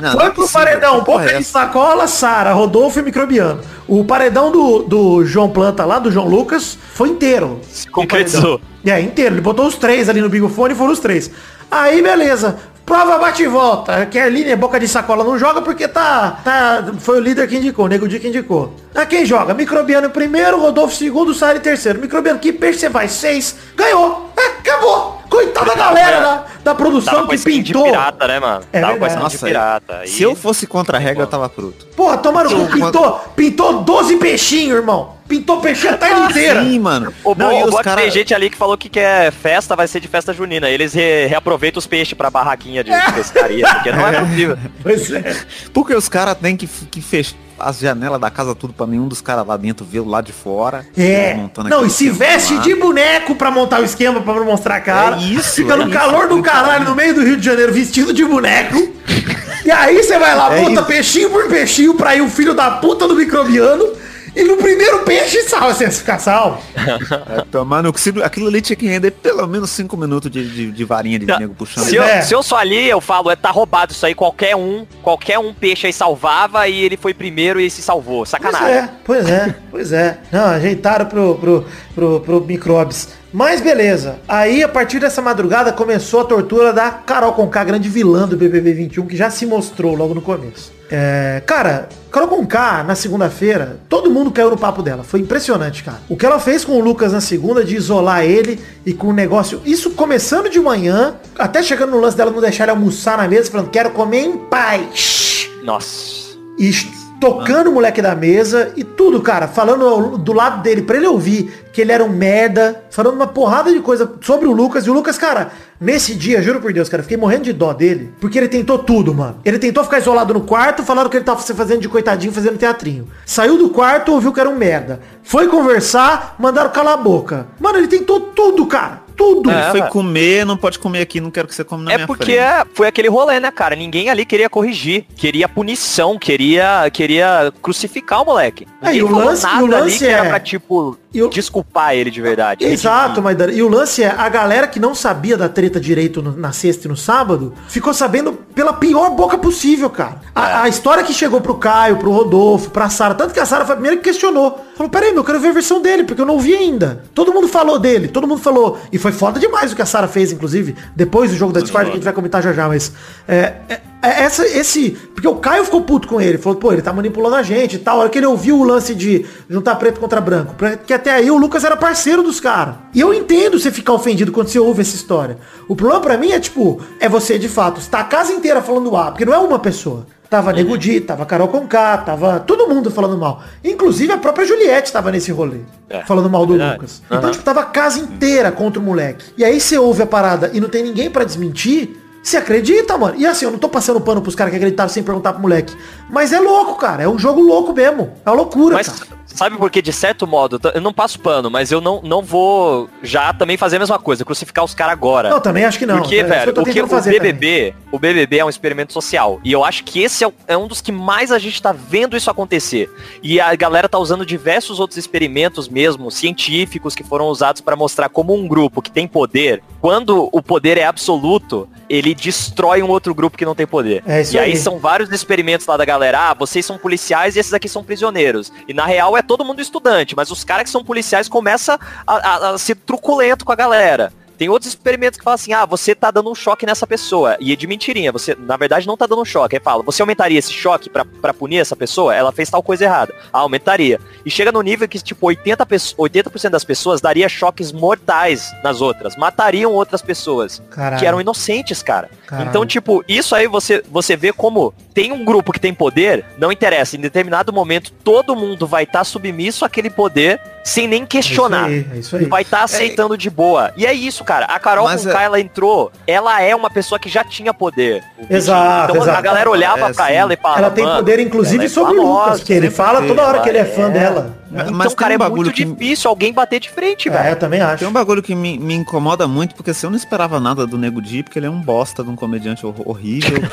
Não, Foi é pro possível, paredão, boca é de essa? sacola, Sara, Rodolfo e microbiano. O paredão do, do João Planta lá, do João Lucas, foi inteiro. Se concretizou. É, inteiro. Ele botou os três ali no bigofone e foram os três. Aí, beleza. Prova bate e volta. Kerline é boca de sacola não joga porque tá, tá. Foi o líder que indicou, o Nego Di que indicou. Ah, quem joga? Microbiano primeiro, Rodolfo segundo, Sara em terceiro. Microbiano, que peixe você vai? Seis. Ganhou. É, acabou. Coitada da galera da, da produção com que skin de pintou. pirata, né, mano? É Tava com verdade. de Nossa, pirata. Se eu fosse contra a regra, eu tava fruto. Porra, tomaram Eu- pintou, pintou 12 peixinhos, irmão. Pintou peixinho a tarde inteira. Sim, mano. O Não, bom, e o bom que cara- tem gente ali que falou que quer festa, vai ser de festa junina. Eles re- reaproveitam os peixes pra barraquinha de <laughs> pescaria, porque não é possível. Pois é. Porque os caras têm que, que fechar as janelas da casa tudo pra nenhum dos caras lá dentro ver o lado de fora. É. Não, e se veste lá. de boneco pra montar o esquema, pra não mostrar a cara. É isso, Fica é no isso. calor do caralho, no meio do Rio de Janeiro, vestido de boneco. <laughs> E aí você vai lá, É isso. peixinho por peixinho pra ir o filho da puta do microbiano. E no primeiro peixe salva, você ficar salvo. É, tomar no... se- Aquilo ali tinha que render pelo menos 5 minutos de, de, de varinha de nego puxando. Se eu, é. se eu sou ali, eu falo, é, tá roubado isso aí, qualquer um, qualquer um peixe aí salvava e ele foi primeiro e se salvou. Pois Sacanagem. é, pois é, pois é. Não, ajeitaram pro, pro, pro, pro microbes. Mas beleza. Aí, a partir dessa madrugada, começou a tortura da Carol Conká, grande vilã do BBB 21, que já se mostrou logo no começo. É, cara, Carol Conká, na segunda-feira, todo mundo caiu no papo dela. Foi impressionante, cara. O que ela fez com o Lucas na segunda, de isolar ele e com o negócio... Isso começando de manhã, até chegando no lance dela não deixar ele almoçar na mesa, falando, quero comer em paz Nossa. e tocando o moleque da mesa e tudo, cara, falando do lado dele pra ele ouvir que ele era um merda, falando uma porrada de coisa sobre o Lucas. E o Lucas, cara, nesse dia, juro por Deus, cara, fiquei morrendo de dó dele, porque ele tentou tudo, mano. Ele tentou ficar isolado no quarto, falaram que ele tava se fazendo de coitadinho, fazendo teatrinho. Saiu do quarto, ouviu que era um merda. Foi conversar, mandaram calar a boca. Mano, ele tentou tudo, cara. Tudo. É, Foi velho. comer, não pode comer aqui, não quero que você coma na É minha porque frente. é- foi aquele rolê, né, cara? Ninguém ali queria corrigir, queria punição, queria, queria crucificar o moleque. É, Ninguém e o lance- nada e o ali lance que era é- pra, tipo, e o- desculpar ele de verdade. Exato, Maidana. E o lance é, a galera que não sabia da treta direito no- na sexta e no sábado, ficou sabendo pela pior boca possível, cara. A, a história que chegou pro Caio, pro Rodolfo, pra Sara, tanto que a Sara foi a primeira que questionou. Falou, peraí, meu, eu quero ver a versão dele, porque eu não ouvi ainda. Todo mundo falou dele, todo mundo falou. E foi foda demais o que a Sara fez, inclusive, depois do jogo da Discord, que a gente vai comentar já já, mas... É, é- é essa, esse... Porque o Caio ficou puto com ele, falou, pô, ele tá manipulando a gente e tal. A hora que ele ouviu o lance de juntar preto contra branco, porque até aí o Lucas era parceiro dos caras. E eu entendo você ficar ofendido quando você ouve essa história. O problema pra mim é, tipo, é você, de fato, está a casa inteira falando A, porque não é uma pessoa. Tava Nego Di, tava Carol Conká, tava todo mundo falando mal. Inclusive a própria Juliette tava nesse rolê. É, falando mal do verdade. Lucas. Então, tipo, tava a casa inteira contra o moleque. E aí você ouve a parada e não tem ninguém pra desmentir. Você acredita, mano? E assim, eu não tô passando pano pros caras que acreditaram sem perguntar pro moleque. Mas é louco, cara. É um jogo louco mesmo. É uma loucura, Mas cara. Sabe por que, de certo modo, eu não passo pano, mas eu não, não vou já também fazer a mesma coisa, crucificar os caras agora. Não, também acho que não. Porque, É velho, o que o também. BBB, o BBB é um experimento social. E eu acho que esse é, o- é um dos que mais a gente tá vendo isso acontecer. E a galera tá usando diversos outros experimentos mesmo, científicos, que foram usados para mostrar como um grupo que tem poder, quando o poder é absoluto, ele destrói um outro grupo que não tem poder. É isso e aí aí. são vários experimentos lá da galera, ah, vocês são policiais e esses aqui são prisioneiros. E na real é todo mundo estudante, mas os caras que são policiais começam a, a- a ser truculento com a galera. Tem outros experimentos que falam assim, ah, você tá dando um choque nessa pessoa. E é de mentirinha, você, na verdade, não tá dando um choque. Aí fala, você aumentaria esse choque pra, pra punir essa pessoa? Ela fez tal coisa errada. Ah, aumentaria. E chega no nível que, tipo, 80%, pesso- 80 das pessoas daria choques mortais nas outras. Matariam outras pessoas. Caralho. Que eram inocentes, cara. Caralho. Então, tipo, isso aí você, você vê como tem um grupo que tem poder, não interessa, em determinado momento todo mundo vai estar submisso àquele poder sem nem questionar. É isso aí, é isso aí. E vai estar aceitando de boa. E é isso, cara. A Carol Mas com é- ela entrou, ela é uma pessoa que já tinha poder. Exato, Então a exato. galera olhava É, pra sim. ela e falava, Ela tem "Mano, poder, inclusive, é sobre o famosa, Lucas, porque ele sempre fala toda hora que ele é fã é. dela. Mas Então, tem cara, um é muito que- difícil alguém bater de frente, É, velho. eu também acho. Tem um bagulho que me, me incomoda muito, porque assim, eu não esperava nada do Nego Di, porque ele é um bosta de um comediante hor- horrível, <laughs> que,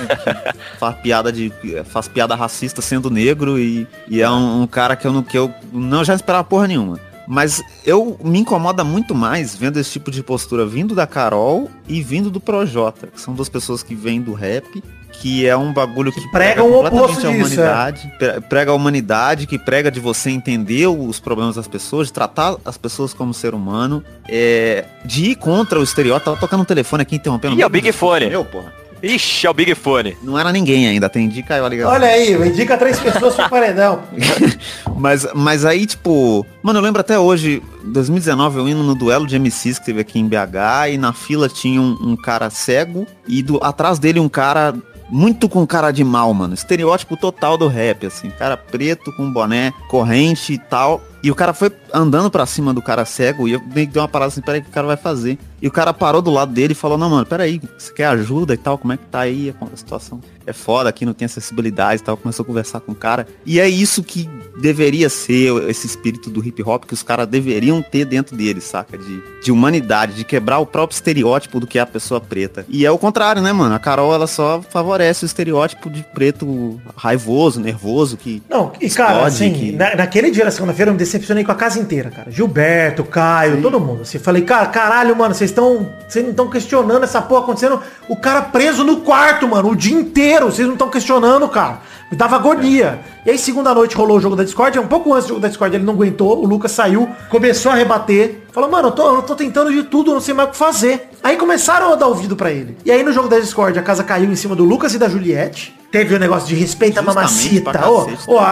que faz piada de. faz piada racista sendo negro e, e é um, um cara que eu não, que eu não já esperava porra nenhuma. Mas eu me incomoda muito mais vendo esse tipo de postura vindo da Carol e vindo do Projota, que são duas pessoas que vêm do rap, que é um bagulho que, pregam o oposto completamente a disso, é. humanidade, pre- prega a humanidade, que prega de você entender os problemas das pessoas, de tratar as pessoas como ser humano, é, de ir contra o estereótipo. Tava tocando um telefone aqui interrompendo. Ih, é o Big Fone. Meu, porra. Ixi, é o Big Fone. Não era ninguém ainda, atendi, caiu a ligação. Olha aí, indica três pessoas pro paredão. <laughs> Mas, mas aí, tipo, mano, eu lembro até hoje, 2019, eu indo no duelo de MCs que teve aqui em BH, e na fila tinha um, um cara cego, e do, atrás dele um cara muito com cara de mal, mano. Estereótipo total do rap, assim. Cara preto, com boné, corrente e tal. E o cara foi andando pra cima do cara cego, e eu meio que dei uma parada assim, peraí, o que o cara vai fazer? E o cara parou do lado dele e falou, não, mano, peraí, você quer ajuda e tal? Como é que tá aí a situação? É foda, aqui não tem acessibilidade e tal. Começou a conversar com o cara. E é isso que deveria ser esse espírito do hip hop que os caras deveriam ter dentro deles, saca? De, de humanidade, de quebrar o próprio estereótipo do que é a pessoa preta. E é o contrário, né, mano? A Carol, ela só favorece o estereótipo de preto raivoso, nervoso, que Não, e cara, Explode assim, que- na- naquele dia da segunda-feira eu me decepcionei com a casa inteira, cara. Gilberto, Caio, todo mundo. Assim, falei, cara, caralho, mano, vocês estão. Vocês não estão questionando essa porra acontecendo. O cara preso no quarto, mano, o dia inteiro. Vocês não estão questionando, cara. Me dava agonia. E aí, segunda noite rolou o jogo da Discord. Um pouco antes do jogo da Discord, ele não aguentou. O Lucas saiu, começou a rebater. Falou, mano, eu tô, eu tô tentando de tudo, não sei mais o que fazer. Aí começaram a dar ouvido pra ele. E aí, no jogo da Discord, a casa caiu em cima do Lucas e da Juliette. Teve o negócio de respeita a Justamente mamacita. Ô, ô, a,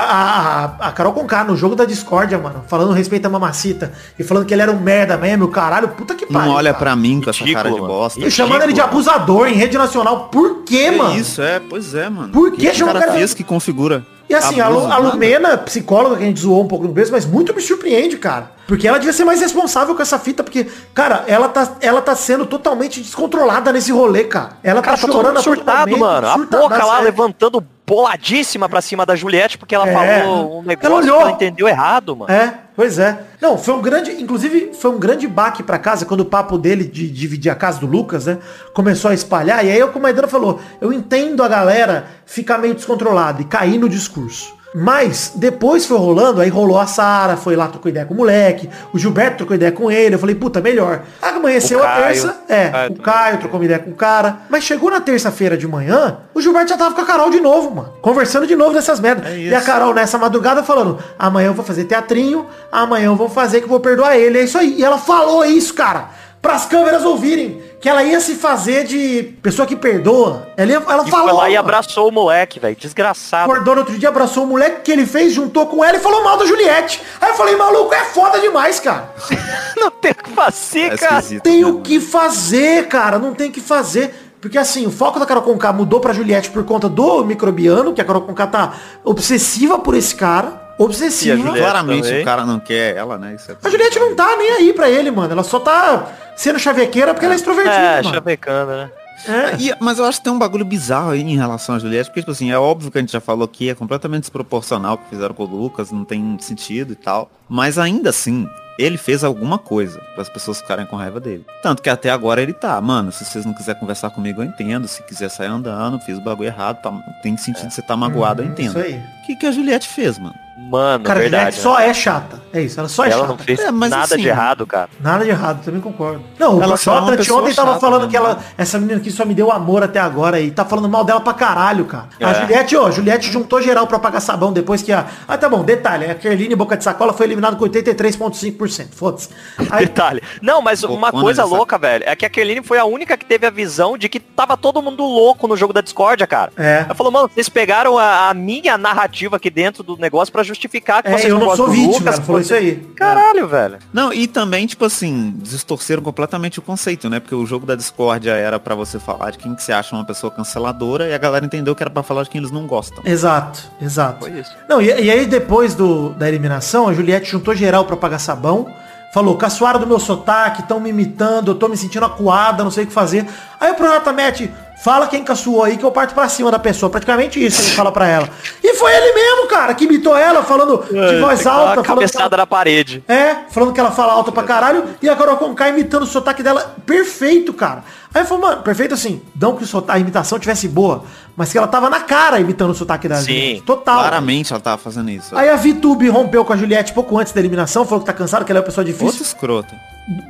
a, a- Carol Conká no jogo da discórdia, mano, falando respeito a mamacita e falando que ele era um merda mesmo, o caralho, puta que não pariu. olha cara. pra mim com essa Ridículo, cara de bosta. E chamando ele de abusador em rede nacional. Por quê, É mano? isso, é, pois é, mano. Por que que o cara cara- fez que configura? E assim, a, Lu, a? Lumena, psicóloga que a gente zoou um pouco no começo, mas muito me surpreende, cara. Porque ela devia ser mais responsável com essa fita, porque, cara, ela tá, ela tá sendo totalmente descontrolada nesse rolê, cara. Ela Cara, tá tá todo chorando surtado, mano. A boca lá é. levantando boladíssima pra cima da Juliette porque ela É. falou um negócio Ela que olhou. ela entendeu errado, mano. É, pois é. Não, foi um grande, inclusive, foi um grande baque pra casa quando o papo dele de dividir a casa do Lucas, né, começou a espalhar. E aí, como a Maidana falou, eu entendo a galera ficar meio descontrolada e cair no discurso. Mas depois foi rolando, aí rolou a Sara, foi lá, trocou ideia com o moleque, o Gilberto trocou ideia com ele, eu falei, puta, melhor. Amanheceu O a terça, é, Caio o também. Caio trocou uma ideia com o cara. Mas chegou na terça-feira de manhã, o Gilberto já tava com a Carol de novo, mano. Conversando de novo dessas merdas. É e a. Carol nessa madrugada falando, amanhã eu vou fazer teatrinho, amanhã eu vou fazer que eu vou perdoar ele. É isso aí. E ela falou isso, cara, pras câmeras ouvirem. Que ela ia se fazer de pessoa que perdoa. Ela, ia- ela E falou. foi lá e abraçou o moleque, velho. Desgraçado. Acordou no outro dia, abraçou o moleque que ele fez, juntou com ela e falou mal da Juliette. Aí eu falei, maluco, é foda demais, cara. <laughs> Não tem o que fazer, É cara. Tem né, o que fazer, cara. Não tem o que fazer. Porque assim, o foco da Carol Conká mudou pra Juliette por conta do microbiano, que a Carol Conká tá obsessiva por esse cara. E a Obsessiva. Claramente também. o cara não quer ela, né? Isso é A Juliette não tá nem aí pra ele, mano. Ela só tá sendo chavequeira porque ela é extrovertida, É, mano. chavecando, né? É. E- mas eu acho que tem um bagulho bizarro aí em relação a Juliette, porque, tipo assim, é óbvio que a gente já falou que é completamente desproporcional o que fizeram com o Lucas, não tem sentido e tal. Mas ainda assim, ele fez alguma coisa para as pessoas ficarem com raiva dele. Tanto que até agora ele tá, mano, se vocês não quiserem conversar comigo, eu entendo. Se quiser sair andando, fiz o bagulho errado, tá- tem sentido você tá magoado, eu Hum, entendo. Isso aí. O que, que a Juliette fez, mano? Mano, Cara, a verdade. Juliette só é chata. É isso, ela só é Ela chata. não fez É, mas nada assim, de errado, cara. Nada de errado, também concordo. Não, o Ela só é ontem tava chata, falando né, que ela, essa menina aqui só me deu amor até agora e tá falando mal dela pra caralho, cara. A É. Juliette, ó, a Juliette juntou geral pra pagar sabão depois que a... Ah, tá bom, detalhe, a Kerline Boca de Sacola foi eliminada com 83,5%, foda-se. <laughs> Aí, Detalhe. Não, mas uma coisa louca, velho, é que a Kerline foi a única que teve a visão de que tava todo mundo louco no jogo da discórdia, cara. É. Ela falou, mano, vocês pegaram a, a minha narrativa aqui dentro do negócio pra justificar que É, vocês eu não sou do vítima, Lucas, falou que isso aí. Caralho, velho. Não, e também, tipo assim, distorceram completamente o conceito, né? Porque o jogo da discórdia era pra você falar de quem que você acha uma pessoa canceladora e a galera entendeu que era pra falar de quem eles não gostam. Exato, exato. Foi isso. Não, e, e aí depois do, da eliminação, a Juliette juntou geral pra pagar sabão. Falou, caçoaram do meu sotaque, estão me imitando, eu tô me sentindo acuada, não sei o que fazer. Aí o Projota mete, fala quem caçoou aí que eu parto pra cima da pessoa. Praticamente isso ele fala pra ela. E foi ele mesmo, cara, que imitou ela, falando de voz Tem alta, falando que ela- cabeçada na parede. é, falando que ela fala alto pra caralho e a Carol Conká imitando o sotaque dela perfeito, cara. Aí eu falei, mano, perfeito assim, não que a imitação tivesse boa, mas que ela tava na cara imitando o sotaque dela. Sim, total. Claramente ela tava fazendo isso. Aí a VTube rompeu com a Juliette pouco antes da eliminação, falou que tá cansada, que ela é uma pessoa Outro difícil. escroto.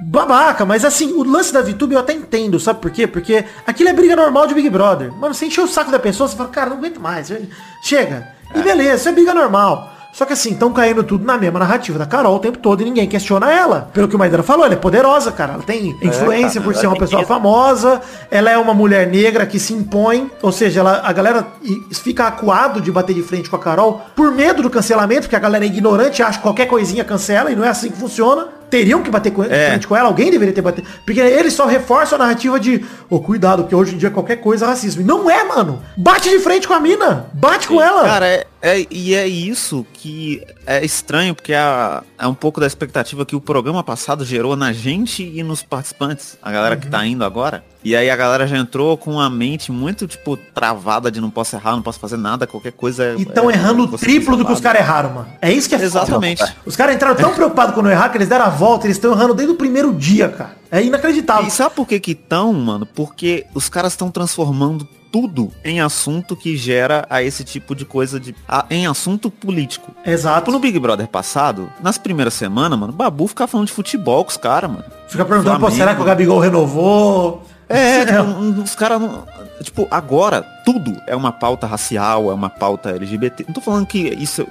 Babaca, mas assim, o lance da VTube eu até entendo, sabe por quê? Porque aquilo é briga normal de Big Brother. Mano, você encheu o saco da pessoa, você fala, cara, não aguento mais. Chega. E beleza, isso é briga normal. Só que assim, estão caindo tudo na mesma narrativa da Carol o tempo todo e ninguém questiona ela. Pelo que o Maidana falou, ela é poderosa, cara. Ela tem influência cara, por ser uma pessoa isso. famosa. Ela é uma mulher negra que se impõe. Ou seja, ela, a galera fica acuado de bater de frente com a Carol por medo do cancelamento, porque a galera é ignorante, acha que qualquer coisinha cancela e não é assim que funciona. Teriam que bater com, de É. frente com ela, alguém deveria ter batido. Porque eles só reforçam a narrativa de, ô, cuidado, que hoje em dia qualquer coisa é racismo. E não é, mano. Bate de frente com a mina. Bate com ela. Cara, é, é- e é isso que é estranho, porque é, é um pouco da expectativa que o programa passado gerou na gente e nos participantes, a galera que tá indo agora. E aí a galera já entrou com a mente muito, tipo, travada de não posso errar, não posso fazer nada, qualquer coisa. é- E tão é- errando o triplo do que os caras erraram, mano. É isso que é foda. Exatamente. Os caras entraram tão preocupados com não errar que eles deram a volta, eles estão errando desde o primeiro dia, cara. É inacreditável. E sabe por que que tão, mano? Porque os caras estão transformando tudo em assunto que gera a esse tipo de coisa de a- em assunto político. Exato. No Big Brother passado, nas primeiras semanas, mano, o Babu ficava falando de futebol com os caras, mano. Fica perguntando, pô, Flamengo. será que o Gabigol renovou? É, tipo, um- os caras não. Tipo, agora tudo é uma pauta racial, é uma pauta LGBT. Não tô falando que isso.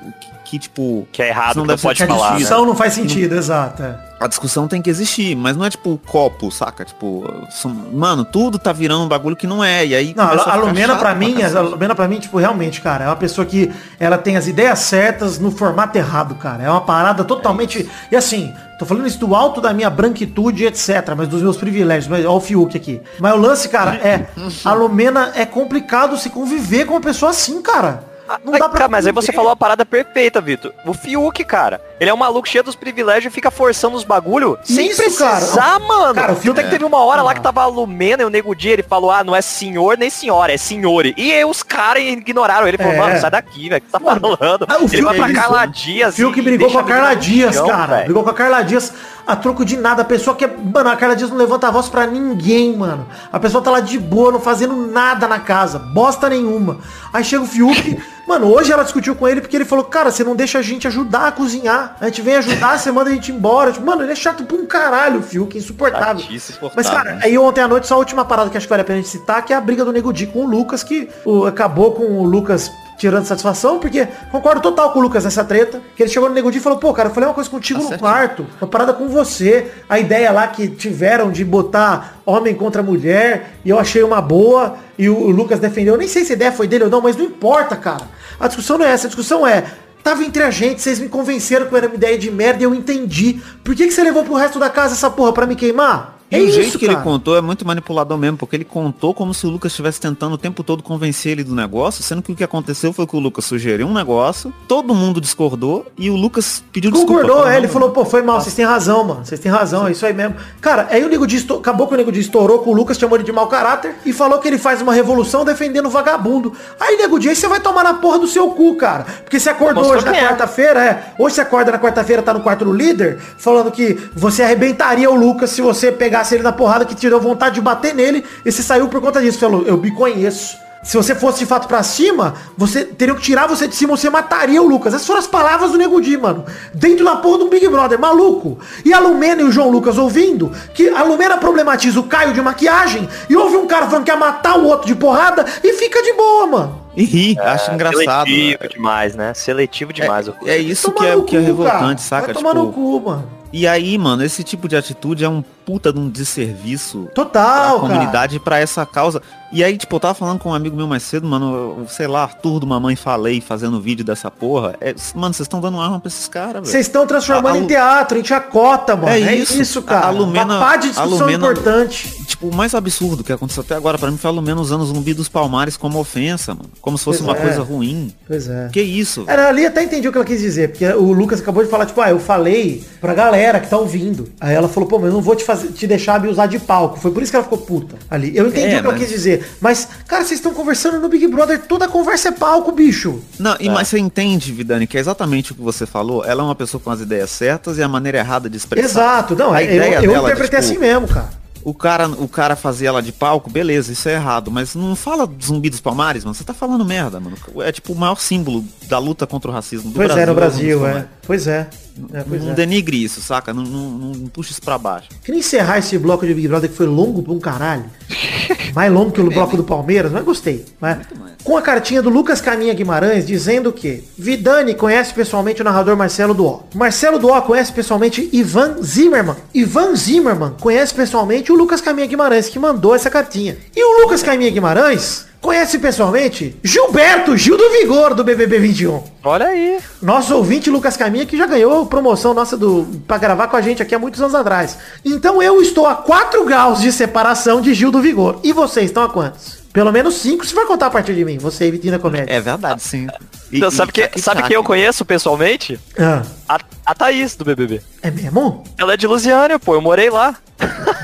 Que, tipo. Que é errado, isso não que não pode Que a falar, né? discussão não faz sentido, exato. é. A discussão tem que existir, mas não é tipo copo, saca? Tipo, são- mano, tudo tá virando um bagulho que não é. E aí. Não, a, Lumena pra mim, a. Lumena pra mim, tipo, realmente, cara, é uma pessoa que ela tem as ideias certas no formato errado, cara. É uma parada totalmente. e assim, tô falando isso do alto da minha branquitude, etc. Mas dos meus privilégios. Mas olha o Fiuk aqui. Mas o lance, cara, é. A Lumena é complicado se conviver com uma pessoa assim, cara. Não Ai, dá pra cara, mas aí você falou a parada perfeita, Vitor. O Fiuk, cara. Ele é um maluco cheio dos privilégios e fica forçando os bagulho sem Isso, precisar, cara. mano. Cara, o Fiuk Fiuk que teve uma hora lá Ah. que tava a Lumena e o Nego Dia, ele falou, ah, não é senhor nem senhora, é senhore. E aí os caras ignoraram ele. Falou, É. mano, sai daqui, velho. O que tá falando? Ah, o ele Fiuk vai pra brigou- Carla Dias. O Fiuk brigou com a Carla Dias, cara. velho. Brigou com a Carla Dias a troco de nada. A pessoa que é. Mano, a Carla Dias não levanta a voz pra ninguém, mano. A pessoa tá lá de boa, não fazendo nada na casa. Bosta nenhuma. Aí chega o Fiuk. Mano, hoje ela discutiu com ele porque ele falou, cara, você não deixa a gente ajudar a cozinhar. A gente vem ajudar, você manda a gente embora. Tipo, mano, ele é chato pra um caralho, o Fiuk, insuportável. Chatíssimo, Mas, insuportável, cara, né? aí ontem à noite, só a última parada que acho que vale a pena a gente citar, que é a briga do Nego Di com o Lucas, que o- acabou com o Lucas tirando satisfação, porque concordo total com o Lucas nessa treta, que ele chegou no Nego Di e falou, pô, cara, eu falei uma coisa contigo Tá no certinho. quarto, uma parada com você, a ideia lá que tiveram de botar homem contra mulher, e eu achei uma boa, e o, o Lucas defendeu, eu nem sei se a ideia foi dele ou não, mas não importa, cara. A discussão não é essa, a discussão é, Tava entre a gente, vocês me convenceram que era uma ideia de merda e eu entendi. Por que, que você levou pro resto da casa essa porra pra me queimar? E É o isso, jeito que cara. ele contou é muito manipulador mesmo, porque ele contou como se o Lucas estivesse tentando o tempo todo convencer ele do negócio, sendo que o que aconteceu foi que o Lucas sugeriu um negócio, todo mundo discordou e o Lucas pediu desculpa. Concordou, é, ele "Não, falou, pô, foi mal, vocês têm razão, mano. Vocês têm razão, é isso aí mesmo. Cara, aí o Nego Di esto- acabou que o Nego Di estourou com o Lucas, chamou ele de mau caráter e falou que ele faz uma revolução defendendo o vagabundo. Aí, Nego Di, aí você vai tomar na porra do seu cu, cara. Porque você acordou hoje na é. quarta-feira, é. Hoje você acorda na quarta-feira, tá no quarto do líder, falando que você arrebentaria o Lucas se você pegasse ele na porrada que te deu vontade de bater nele e você saiu por conta disso. Falou, eu me conheço. Se você fosse de fato pra cima, você teria que tirar você de cima, você mataria o Lucas. Essas foram as palavras do Nego Di, mano. Dentro da porra do Big Brother, maluco. E a Lumena e o João Lucas ouvindo que a Lumena problematiza o Caio de maquiagem e ouve um cara falando que ia matar o outro de porrada e fica de boa, mano. E ri, acho engraçado. Seletivo né? demais, né? Seletivo demais. o É, é isso que é no o que é revoltante, cara. saca? Vai tomar no Tipo, cu, mano. e aí, mano, esse tipo de atitude é um puta de um desserviço pra Total, cara. comunidade pra essa causa. E aí, tipo, eu tava falando com um amigo meu mais cedo, mano, eu, sei lá, Arthur do Mamãe Falei fazendo vídeo dessa porra. É, mano, vocês estão dando arma pra esses caras. Vocês estão transformando A- a em teatro, em chacota, mano. É, É isso, isso. cara. A Lumena- Uma pá de discussão Lumena- importante. Tipo, o mais absurdo que aconteceu até agora pra mim foi a Lumena usando o zumbi dos palmares como ofensa, mano. Como se fosse Pois uma é. coisa ruim. Pois é. Que isso? Era ali até entendi o que ela quis dizer, porque o Lucas acabou de falar, tipo, ah, eu falei pra galera que tá ouvindo. Aí ela falou, pô, mas eu não vou te fazer, te deixar me usar de palco. Foi por isso que ela ficou puta ali. Eu entendi É, o que ela mas- quis dizer. Mas, cara, vocês estão conversando no Big Brother, toda conversa é palco, bicho. Não, É. e, mas você entende, Vidani, que é exatamente o que você falou. Ela é uma pessoa com as ideias certas e a maneira errada de expressar. Exato. Não, a eu, ideia eu dela, interpretei tipo, assim mesmo, cara. O cara, o cara fazia ela de palco, beleza, isso é errado, mas não fala zumbi dos palmares, mano. Você tá falando merda, mano. É tipo o maior símbolo da luta contra o racismo do Pois Brasil. é, no Brasil, dos é. Pois é. É, pois não é. denigre isso, saca? Não, não, não- não puxa isso pra baixo. Queria encerrar esse bloco de Big Brother que foi longo pra um caralho. <laughs> Mais longo que o bloco do Palmeiras, mas gostei. Né? Com a cartinha do Lucas Caminha Guimarães dizendo que Vidani conhece pessoalmente o narrador Marcelo Duó. Marcelo Duó conhece pessoalmente Ivan Zimmerman. Ivan Zimmerman conhece pessoalmente o Lucas Caminha Guimarães que mandou essa cartinha. E o Lucas Caminha Guimarães conhece pessoalmente Gilberto Gil do Vigor do BBB 21. Olha aí. Nosso ouvinte Lucas Caminha que já ganhou promoção nossa do para gravar com a gente aqui há muitos anos atrás. Então eu estou a 4 graus de separação de Gil do Vigor. E vocês estão a quantos? Pelo menos 5 se for contar a partir de mim. Você e Vitina Comédia. É verdade, sim. E- Então, e sabe, que, tac, sabe tac. quem eu conheço pessoalmente? Ah, A, a Thaís, do BBB. é mesmo? Ela é de Lusiânia, pô. Eu morei lá.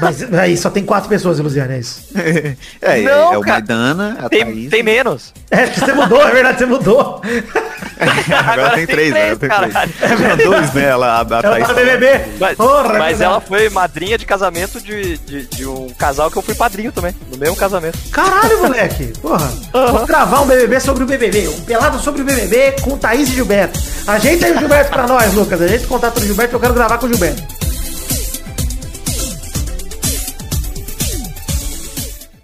Mas aí só tem quatro pessoas, Luciana, é isso. é, Não, é o. Maidana, a Tem, Thaís. tem menos. É, você mudou, é verdade, você mudou. Agora tem três, né? Tem três. Tinha dois, né? Ela, a, a Ela Thaís. tá BBB. Mas, Porra, é mas ela foi madrinha de casamento de, de, de um casal que eu fui padrinho também. No mesmo casamento. Caralho, moleque. Porra. Vamos gravar um BBB sobre o BBB. Um pelado sobre o BBB com Thaís e Gilberto. Ajeita aí o Gilberto pra nós, Lucas. Ajeita o contato do Gilberto eu quero gravar com o Gilberto.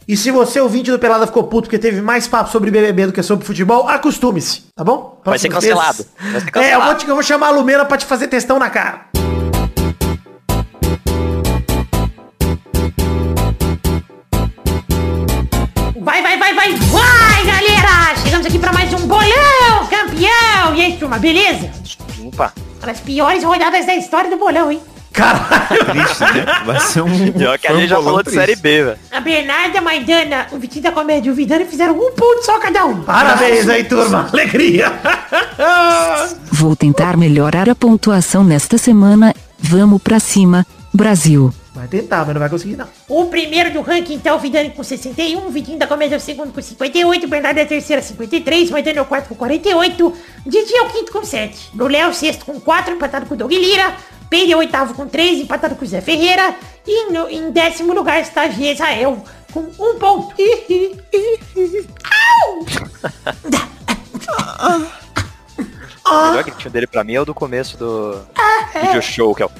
E se você, ouvinte do Pelada, ficou puto porque teve mais papo sobre BBB do que sobre futebol, acostume-se, tá bom? Vai ser cancelado. Vai ser É, eu cancelado. vou, te- eu vou chamar a Lumena pra te fazer testão na cara. Vai, vai, vai, vai, vai, galera! Chegamos aqui pra mais um bolão campeão! E aí, turma, beleza? Uma das piores rodadas da história do bolão, hein? Caralho. Triste, né? Vai ser um. Pior que a gente já falou de triste. série B, velho. A Bernarda, a Maidana, o Vitinho da Comédia e o Vidani fizeram um ponto só cada um. Parabéns aí, turma. Alegria. Vou tentar melhorar a pontuação nesta semana. Vamos pra cima, Brasil. Vai tentar, mas não vai conseguir, não. O primeiro do ranking tá o Vidani com 61, o Vitinho da Comédia é o segundo com 58, o Bernardo é a terceira 53, o Maidana é o quarto com 48, o Didi é o quinto com 7, o Léo é o sexto com 4, empatado com o Doug Lira, Peide é o oitavo com 3, empatado com o Zé Ferreira, e no- em décimo lugar está Israel com um ponto. <laughs> O melhor gritinho dele pra mim é o do começo do video show, que é o...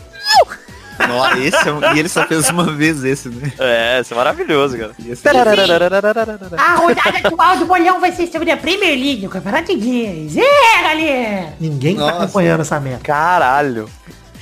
Nossa, esse é um- E ele só fez uma vez esse, né? É, isso é maravilhoso, cara. Esse- A rodada atual do bolão vai ser sobre a Premier League, o Campeonato Inglês. É, galera! Ninguém tá Nossa. acompanhando essa merda. Caralho.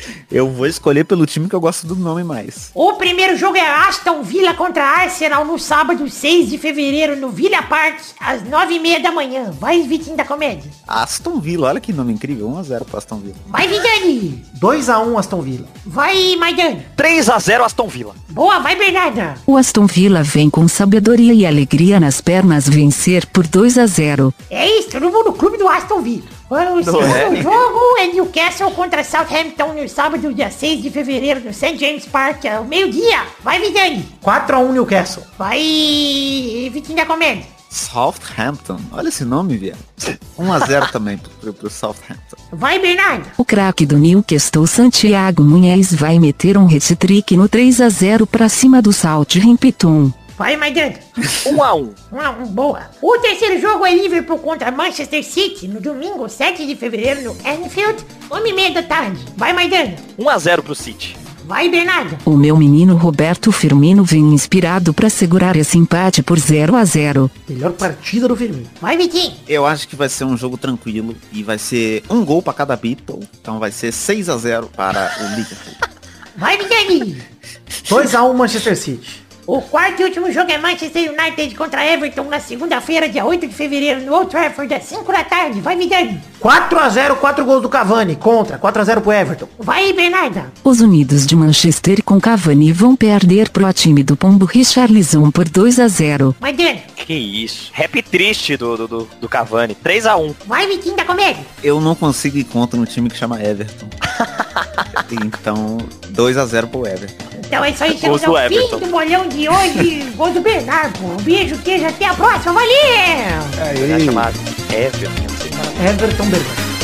<laughs> Eu vou escolher pelo time que eu gosto do nome mais. O primeiro jogo é Aston Villa contra Arsenal no sábado 6 de fevereiro no Villa Park, às 9h30 da manhã. Vai, Vitinho da Comédia. Aston Villa, olha que nome incrível. 1x0 pro Aston Villa. Vai, Vidani. 2x1 Aston Villa. Vai, Maidana. 3x0 Aston Villa. Boa, vai, Bernarda. O Aston Villa vem com sabedoria e alegria nas pernas vencer por 2 a 0. É isso, todo mundo no clube do Aston Villa. O segundo é? <laughs> jogo é Newcastle contra Southampton no sábado, dia 6 de fevereiro, no St. James Park, ao meio-dia. Vai, Vidani. 4x1 Newcastle. Vai, Vitinho da Comédia. Southampton. Olha esse nome, viado. <laughs> 1x0 também pro, pro, pro Southampton. Vai, Bernardo. O craque do Newcastle Santiago Munhez vai meter um hat-trick no 3 a 0 pra cima do Southampton. Vai, Maidana. <laughs> 1x1. Um, um, boa. O terceiro jogo é Liverpool contra Manchester City, no domingo 7 de fevereiro, no Anfield, 1h30 da tarde. Vai, Maidana. 1x0 pro City. Vai, Bernardo. O meu menino Roberto Firmino vem inspirado pra segurar esse empate por 0 a 0. Melhor partida do Firmino. Vai, Vitinho. Eu acho que vai ser um jogo tranquilo e vai ser um gol pra cada Beatle. Então vai ser 6x0 para o Liverpool. <laughs> Vai, Vidani. <laughs> 2x1 Manchester City. O quarto e último jogo é Manchester United contra Everton na segunda-feira, dia 8 de fevereiro, no Old Trafford, às 5 da tarde. Vai, Vidani. 4x0, 4 gols do Cavani. Contra. 4x0 pro Everton. Vai, Bernarda. Os Unidos de Manchester com Cavani vão perder pro time do Pombo Richarlison por 2 a 0. Maidana. Que isso. Rap triste do, do, do, do Cavani. 3x1. Vai, Vitinho da Comédia. Eu não consigo ir contra um time que chama Everton. <laughs> então, 2x0 pro Everton. Então é isso aí, chegamos ao fim Everton. do bolão de hoje. Gol do Bernardo. Um beijo, queijo, até a próxima. Valeu! É chamado. Everton Bernardo.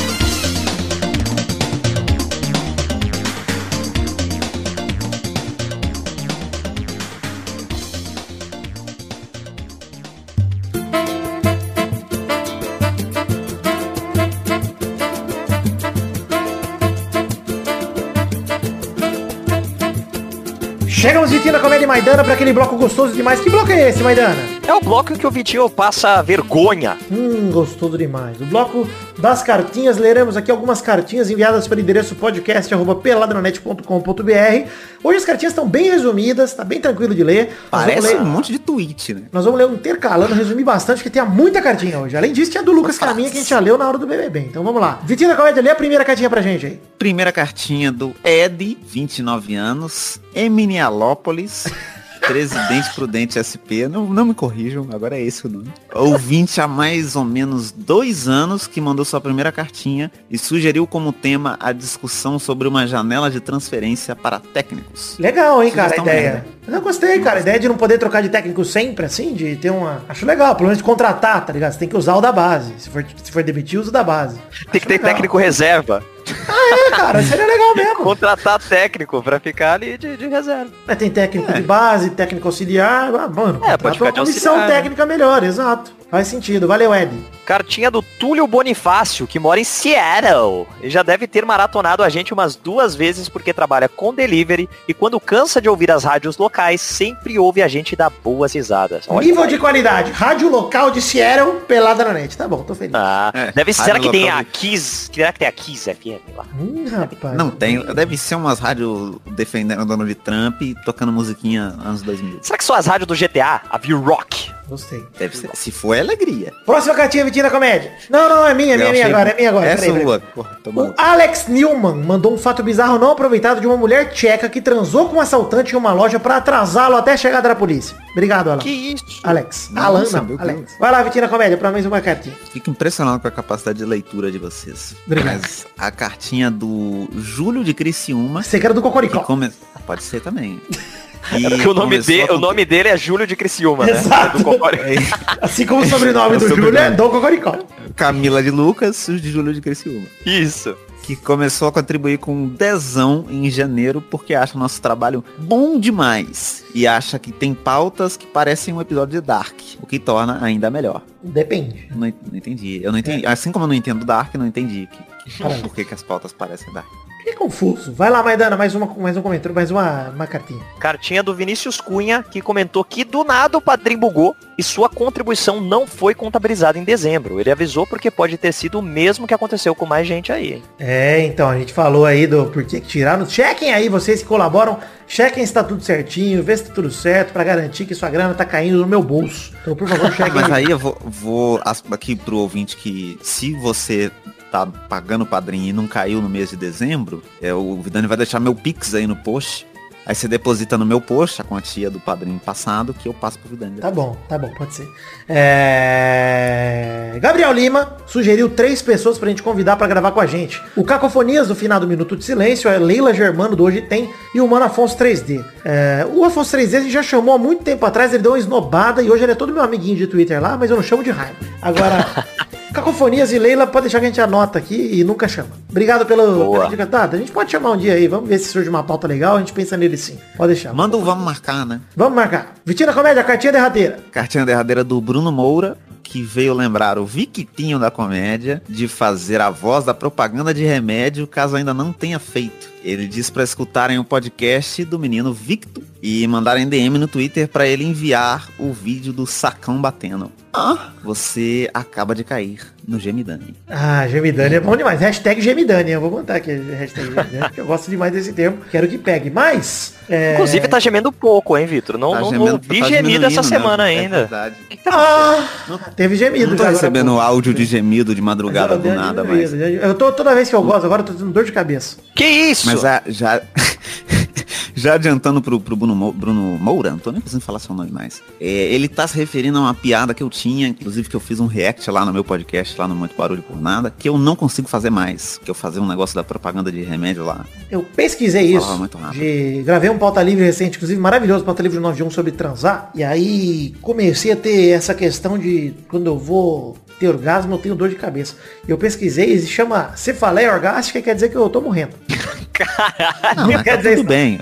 Chegamos, Vitinho da Comédia Maidana, pra aquele bloco gostoso demais. Que bloco é esse, Maidana? É o bloco que o Vitinho passa vergonha. Hum, gostoso demais. O bloco das cartinhas, leremos aqui algumas cartinhas enviadas para o endereço podcast.peladranet.com.br. Hoje as cartinhas estão bem resumidas, tá bem tranquilo de ler. Nós Parece ler- um monte de tweet, né? Nós vamos ler um intercalando, resumir bastante, porque tem muita cartinha hoje. Além disso, tinha a do Lucas Caminha que a gente já leu na hora do BBB. Então vamos lá. Vitinho da Comédia, lê a primeira cartinha pra gente aí. Primeira cartinha do Ed, 29 anos, em Minneapolis. <laughs> Presidente Prudente SP, não, não me corrijam, agora é esse o nome. Ouvinte há mais ou menos dois anos que mandou sua primeira cartinha e sugeriu como tema a discussão sobre uma janela de transferência para técnicos. Legal, hein, cara, a ideia. merda. Eu gostei, cara. A ideia de não poder trocar de técnico sempre, assim, de ter uma. Acho legal, pelo menos de contratar, tá ligado? Você tem que usar o da base. Se for, se for demitir, usa o da base. Tem que ter legal. técnico reserva. É, cara, seria legal mesmo. Contratar técnico pra ficar ali de, de reserva. Mas tem técnico de base, técnico auxiliar, ah, mano, É, pode ficar uma comissão auxiliar, né? técnica melhor, exato. Faz sentido. Valeu, Ed. Cartinha do Túlio Bonifácio, que mora em Seattle. E já deve ter maratonado a gente umas duas vezes porque trabalha com delivery e quando cansa de ouvir as rádios locais, sempre ouve a gente dar boas risadas. Olha Nível de qualidade. Rádio local de Seattle, pelada na net. Tá bom, tô feliz. Ah, É, deve ser. Será que tem a Kiss? Será que tem a Kiss FM lá? Hum, rapaz. Não tem, deve ser umas rádios defendendo Donald Trump e tocando musiquinha anos 2000. Será que são as rádios do GTA? A View Rock? Gostei. Deve ser. Se for, é alegria. Próxima cartinha, Vitinho da Comédia. Não, não, é minha, é minha, minha agora, é minha agora. Essa Peraí, peraí. rua. Porra, toma- O Alex Newman mandou um fato bizarro não aproveitado de uma mulher tcheca que transou com um assaltante em uma loja pra atrasá-lo até a chegada da polícia. Obrigado, Alan. Que isso? Alex. Nossa, Alan, não. meu Alex. Deus. Vai lá, Vitinho da Comédia, pra mais uma cartinha. Fico impressionado com a capacidade de leitura de vocês. Obrigado. Mas a cartinha do Júlio de Criciúma, Você que era do Cocoricó. come... Pode ser também. É porque o nome, de, o nome dele é Júlio de Criciúma, né? Exato. Do Cocó- Assim como o <laughs> sobrenome É o do sobrenome. Júlio é do Cocoricó. Camila de Lucas, de Júlio de Criciúma. Isso. Que começou a contribuir com um dezão em janeiro porque acha o nosso trabalho bom demais. E acha que tem pautas que parecem um episódio de Dark, o que torna ainda melhor. Depende. Não, não entendi. Eu não entendi. Assim como eu não entendo Dark, não entendi que, que- por que, que as pautas parecem Dark. Confuso. Vai lá, Maidana, mais, uma, mais um comentário, mais uma, uma cartinha. Cartinha do Vinícius Cunha, que comentou que do nada o Padrim bugou e sua contribuição não foi contabilizada em dezembro. Ele avisou porque pode ter sido o mesmo que aconteceu com mais gente aí. É, então, a gente falou aí do porquê que tiraram. Chequem aí, vocês que colaboram, chequem se tá tudo certinho, vê se tá tudo certo, pra garantir que sua grana tá caindo no meu bolso. Então, por favor, <laughs> chequem Mas aí. eu vou, vou aqui pro ouvinte que se você tá pagando o padrinho e não caiu no mês de dezembro, é, o Vidani vai deixar meu Pix aí no post. Aí você deposita no meu post a quantia do padrinho passado que eu passo pro Vidani. Tá bom, tá bom, pode ser. É... Gabriel Lima sugeriu três pessoas pra gente convidar pra gravar com a gente. O Cacofonias do final do Minuto de Silêncio, a Leila Germano do Hoje Tem e o Mano Afonso 3D. É, O Afonso 3D a gente já chamou há muito tempo atrás, ele deu uma esnobada e hoje ele é todo meu amiguinho de Twitter lá, mas eu não chamo de raiva. Agora, <laughs> Cacofonias e Leila, pode deixar que a gente anota aqui e nunca chama. Obrigado pelo, pela dica. Tá, a gente pode chamar um dia aí, vamos ver se surge uma pauta legal, a gente pensa nele sim. Pode deixar. Manda o vamos marcar, né? Vamos marcar. Vitina Comédia, cartinha derradeira. Cartinha derradeira do Bruno Moura, que veio lembrar o Victinho da comédia de fazer a voz da propaganda de remédio caso ainda não tenha feito. Ele diz para escutarem o podcast do menino Victor e mandarem DM no Twitter para ele enviar o vídeo do sacão batendo. Ah, você acaba de cair no Gemidani. Ah, Gemidani é bom demais. Hashtag Gemidani. Eu vou botar aqui a hashtag Gemidani, eu gosto demais desse termo. Quero que pegue. Mas. é, Inclusive tá gemendo pouco, hein, Vitor? Não, Tá não, gemendo- não vi tá gemido essa né? semana É ainda. verdade. Ah, teve gemido. Não tô agora, recebendo pô. áudio de gemido de madrugada do nada, mas... Eu tô toda vez que eu gosto, agora eu tô tendo dor de cabeça. Que isso? Mas a- já, <laughs> <laughs> já adiantando pro, pro Bruno, Bruno Moura, não tô nem conseguindo falar seu nome mais. É, ele tá se referindo a uma piada que eu tinha, inclusive que eu fiz um react lá no meu podcast, lá no Muito Barulho por Nada, que eu não consigo fazer mais. Que eu fazer um negócio da propaganda de remédio lá. Eu pesquisei isso. muito rápido. De, gravei um pauta livre recente, inclusive maravilhoso, pauta livre 91 sobre transar. E aí comecei a ter essa questão de quando eu vou ter orgasmo, eu tenho dor de cabeça. E eu pesquisei e se chama cefaleia orgástica, quer dizer que eu tô morrendo. Não, mas quer tá dizer tudo isso, bem.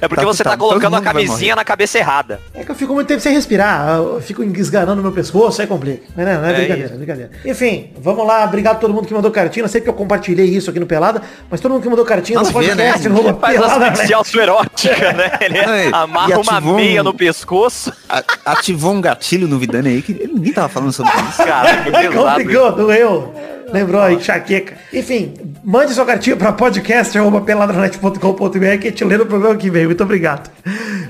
É porque Tá- você tá, tá- colocando a camisinha na cabeça errada. É que eu fico muito tempo sem respirar, eu fico esganando meu pescoço, aí complica. Não, não é, É brincadeira, isso. é brincadeira. Enfim, vamos lá, obrigado a todo mundo que mandou cartinha. Eu sei que eu compartilhei isso aqui no Pelada, mas todo mundo que mandou cartinha Nada no a ver, podcast, né? no Faz Pelada, erótica, né? Ele É, e amarra uma meia um- no pescoço. A- ativou um gatilho no Vidani aí que ele- ninguém tava falando sobre isso. Cara, que <laughs> pesado. Complicou, doeu. Lembrou aí, enxaqueca. Enfim, mande sua cartinha para podcast.peladranet.com.br que a gente lê no programa que vem. Muito obrigado.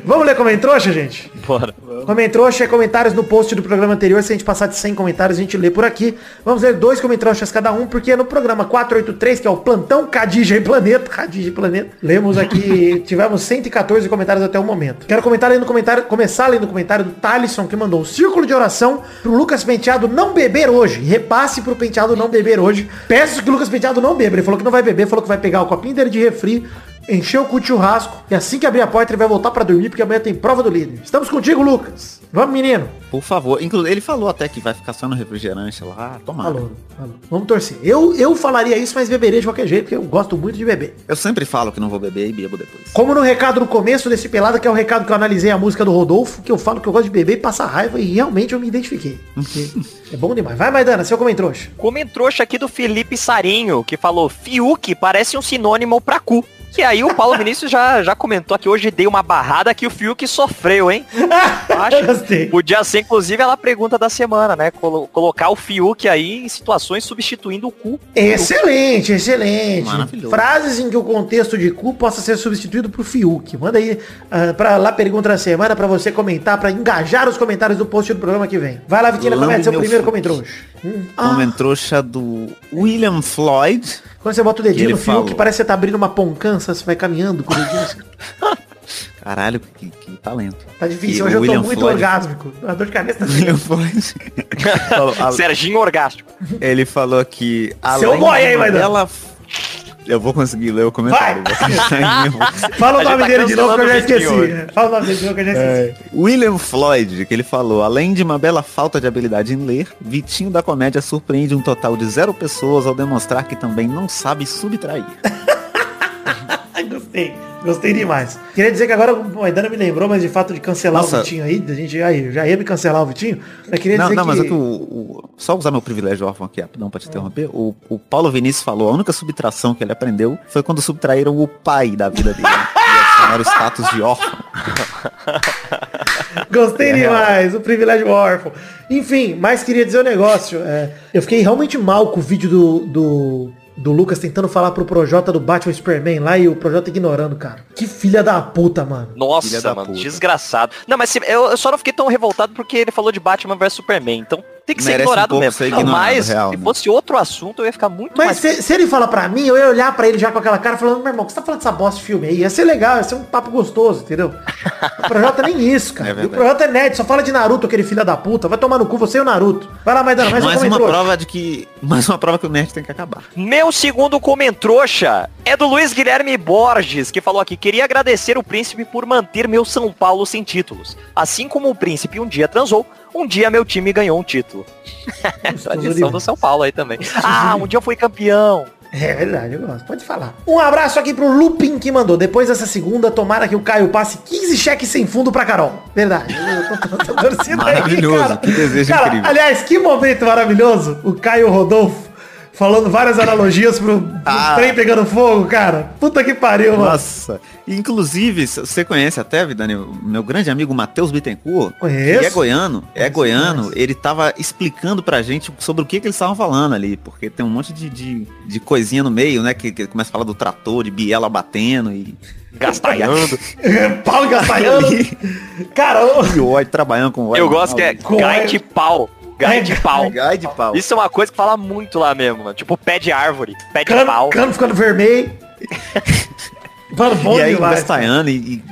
Vamos ler como entrou, gente? Bora. Comentrouxa é comentários no post do programa anterior. Se a gente passar de 100 comentários, a gente lê por aqui. Vamos ler dois comentroxas cada um, porque no programa 483, que é o Plantão Cadija e Planeta, Cadija e Planeta, lemos aqui, <laughs> tivemos 114 comentários até o momento. Quero comentar aí no comentário, começar lendo o comentário do Thalisson, que mandou um círculo de oração pro Lucas Penteado não beber hoje. Repasse pro Penteado não beber hoje. Peço que o Lucas Penteado não beba. Ele falou que não vai beber, falou que vai pegar o copinho dele de refri, encher o cu de churrasco e assim que abrir a porta ele vai voltar pra dormir porque amanhã tem prova do líder. Estamos contigo, Lucas. Vamos, menino. Por favor. Inclusive, ele falou até que vai ficar só no refrigerante lá. Tomara. Falou, falou. Vamos torcer. Eu, eu falaria isso, mas beberia de qualquer jeito, porque eu gosto muito de beber. Eu sempre falo que não vou beber e bebo depois. Como no recado no começo desse pelada, que é o recado que eu analisei a música do Rodolfo, que eu falo que eu gosto de beber e passar raiva, e realmente eu me identifiquei. <laughs> É bom demais. Vai, Maidana, seu comentrouxa. Comentrouxa aqui do Felipe Sarinho, que falou, Fiuk parece um sinônimo pra cu. Que aí o Paulo Vinícius já, já comentou que hoje dei uma barrada que o Fiuk sofreu, hein? <laughs> Acho. Gostei. Podia ser, inclusive, ela pergunta da semana, né? Colo- colocar o Fiuk aí em situações substituindo o cu. Excelente, excelente. Maravilhoso. Frases em que o contexto de cu possa ser substituído por Fiuk. Manda aí ah, pra lá pergunta da semana pra você comentar, pra engajar os comentários do post do programa que vem. Vai lá, Vitinho, Lambe comete seu primeiro comentário. Hum. Ah, Comentrouxa do William Floyd. quando você bota o dedinho no Fiuk, falou. parece que você tá abrindo uma poncança, você vai caminhando com o dedinho assim. <laughs> Caralho, que, que talento. Tá difícil, E hoje eu tô William muito Floyd- orgásmico. A dor de cabeça tá <laughs> William Floyd. <laughs> falou, Serginho Orgástico. ele falou que. Seu boy aí, Maidana. bela- Eu vou conseguir ler o comentário. Fala o nome tá dele de novo que eu já esqueci. hoje. Fala o nome dele de novo que eu já esqueci. William Floyd, que ele falou, além de uma bela falta de habilidade em ler, Vitinho da comédia surpreende um total de zero pessoas ao demonstrar que também não sabe subtrair. <laughs> Gostei. Gostei demais. Queria dizer que agora o Maidana me lembrou, mas de fato de cancelar Nossa. o Vitinho aí, da gente aí, já ia me cancelar o Vitinho, mas queria Não, dizer não, que... mas é que o, o- Só usar meu privilégio órfão aqui, rapidão, pra te interromper. O, o Paulo Vinícius falou, a única subtração que ele aprendeu foi quando subtraíram o pai da vida dele. e adicionaram o status de órfão. <laughs> Gostei demais, o privilégio órfão. Enfim, mas queria dizer um negócio. é, eu fiquei realmente mal com o vídeo do, do, do Lucas tentando falar pro Projota do Batman Superman lá e o Projota ignorando, cara. Que filha da puta, mano. Nossa, da mano, puta. desgraçado. Não, mas se- eu, eu só não fiquei tão revoltado porque ele falou de Batman vs Superman. Então tem que ser Merece um ignorado pouco mesmo. ser Não, ignorado, mas real, se né? fosse outro assunto, eu ia ficar muito Mas mais... se, se ele fala pra mim, eu ia olhar pra ele já com aquela cara falando, meu irmão, o que você tá falando dessa bosta de filme aí? Ia ser legal, ia ser um papo gostoso, entendeu? O Projota nem isso, cara. <laughs> É e o. Projota é nerd, só fala de Naruto, aquele filho da puta. Vai tomar no cu você e o Naruto. Vai lá, Maidana, mais um mais uma comentário. prova de que. Mais uma prova que o nerd tem que acabar. Meu segundo comentrouxa é do Luiz Guilherme Borges, que falou aqui, queria agradecer o príncipe por manter meu São Paulo sem títulos. Assim como o príncipe um dia transou, um dia meu time ganhou um título. <laughs> Tradição do São Paulo aí também. <laughs> Ah, um dia eu fui campeão. É verdade, eu gosto. Pode falar. Um abraço aqui pro Lupin que mandou. Depois dessa segunda, tomara que o Caio passe 15 cheques sem fundo pra Carol. Verdade. Eu tô- tô- tô torcendo aí, Maravilhoso, cara. que desejo Cara, incrível. Aliás, que momento maravilhoso. O Caio Rodolfo falando várias analogias pro, pro Ah. trem pegando fogo, cara. Puta que pariu, mano. Nossa. Inclusive, você conhece até, Vidani, o meu grande amigo Matheus Bittencourt. Conheço. Que é goiano. É Conheço goiano. demais. Ele tava explicando pra gente sobre o que, que eles estavam falando ali. Porque tem um monte de, de, de coisinha no meio, né? Que, que começa a falar do trator, de biela batendo e... <laughs> Gastalhando. <laughs> Pau engaçaiano. <laughs> Cara, ô, E o ódio trabalhando com óleo. Eu gosto que é Com- gai de pau. Gai de pau. <laughs> Gai de pau. Isso é uma coisa que fala muito lá mesmo, mano. Tipo pé de árvore, pé de cano, pau. cano ficando vermelho. <laughs> Bom e aí. Gastanhando e, e.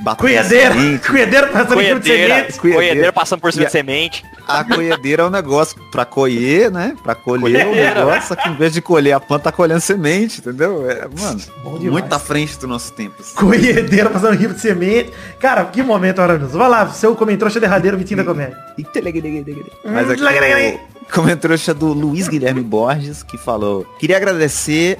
Cunhadeira passando em cima de semente. coedeira passando por cima de semente. A colhedeira é um negócio pra colher, né? Pra colher o Colhedeira, negócio, só que em vez de colher a planta, tá colhendo semente, entendeu? É, mano, muito à frente do nosso tempo. assim. Colhedeira passando rio de semente. Cara, que momento maravilhoso. Vai lá, seu comentrouxa derradeiro, Vitinho da Comédia. Mas aqui o comentário do Luiz Guilherme Borges, que falou, queria agradecer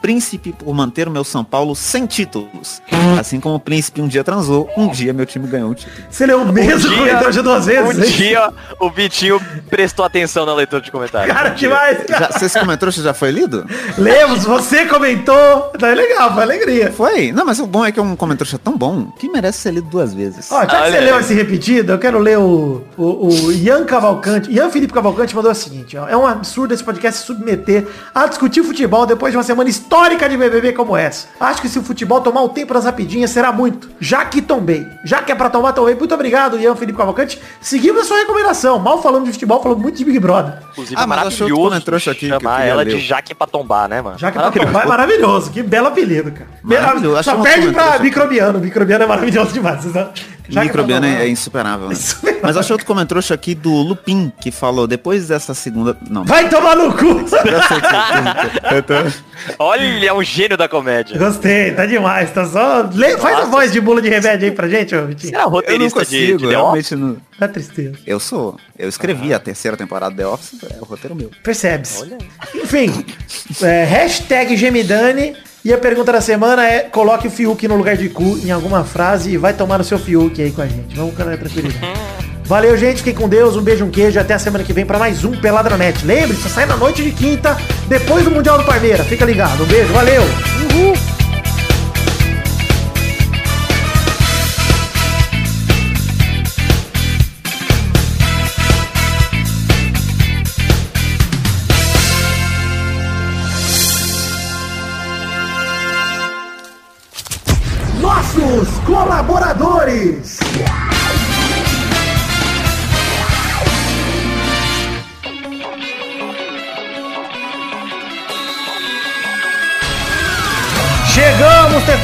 príncipe por manter o meu São Paulo sem títulos. Assim como o príncipe um dia transou, um dia meu time ganhou um título. Você leu o mesmo dia- comentrouxa duas vezes? Um hein? dia o Vitinho prestou atenção na leitura de comentários. Cara, Um que dia. mais? Já, se esse comentário já foi lido? Lemos, você comentou. Tá legal, foi alegria. Foi? Não, mas o bom é que é um comentário tão bom que merece ser lido duas vezes. Ó, já que Olha você aí. leu esse repetido, eu quero ler o, o, o Ian Cavalcante. Ian Felipe Cavalcante mandou o seguinte, ó. É um absurdo esse podcast se submeter a discutir futebol depois de uma semana histórica de BBB como essa. Acho que se o futebol tomar o tempo das rapidinhas, será muito. Já que tombei. Já que é pra tomar, tombei. Muito obrigado, Ian Felipe Cavalcante. Seguimos a sua recomendação. Mal falando de futebol, falando muito de Big Brother. Inclusive, Ah, é mas achou outro maravilhoso comentário aqui que chamar queria ela ler. de Jaque pra tombar, né, mano? Já que é pra tombar é maravilhoso. Que belo apelido, cara. Maravilhoso. Só perde pra microbiano. Microbiano é maravilhoso demais. Vocês não- É Microbiano é, é insuperável, né? Insuperável. Mas achei outro comentário aqui do Lupin, que falou, depois dessa segunda... Não. Vai tomar no cu! <laughs> Tô- Olha, é um gênio da comédia. Gostei, tá demais. Tá só. Lê- faz a voz de bula de remédio aí pra gente, ô era Eu não roteirista de, consigo, de The Office? realmente não... Dá tristeza. Eu sou. Eu escrevi a terceira temporada de The Office, é o roteiro meu. Percebe-se. Olha. Enfim, <laughs> é, hashtag Gemidani. E a pergunta da semana é, coloque o Fiuk no lugar de cu em alguma frase e vai tomar no seu Fiuk aí com a gente. Vamos com a tranquilidade. <laughs> Valeu, gente. Fiquem com Deus. Um beijo, um queijo. Até a semana que vem pra mais um Peladranet. Lembre-se, sai na noite de quinta, depois do Mundial do Palmeiras. Fica ligado. Um beijo. Valeu. Uhul.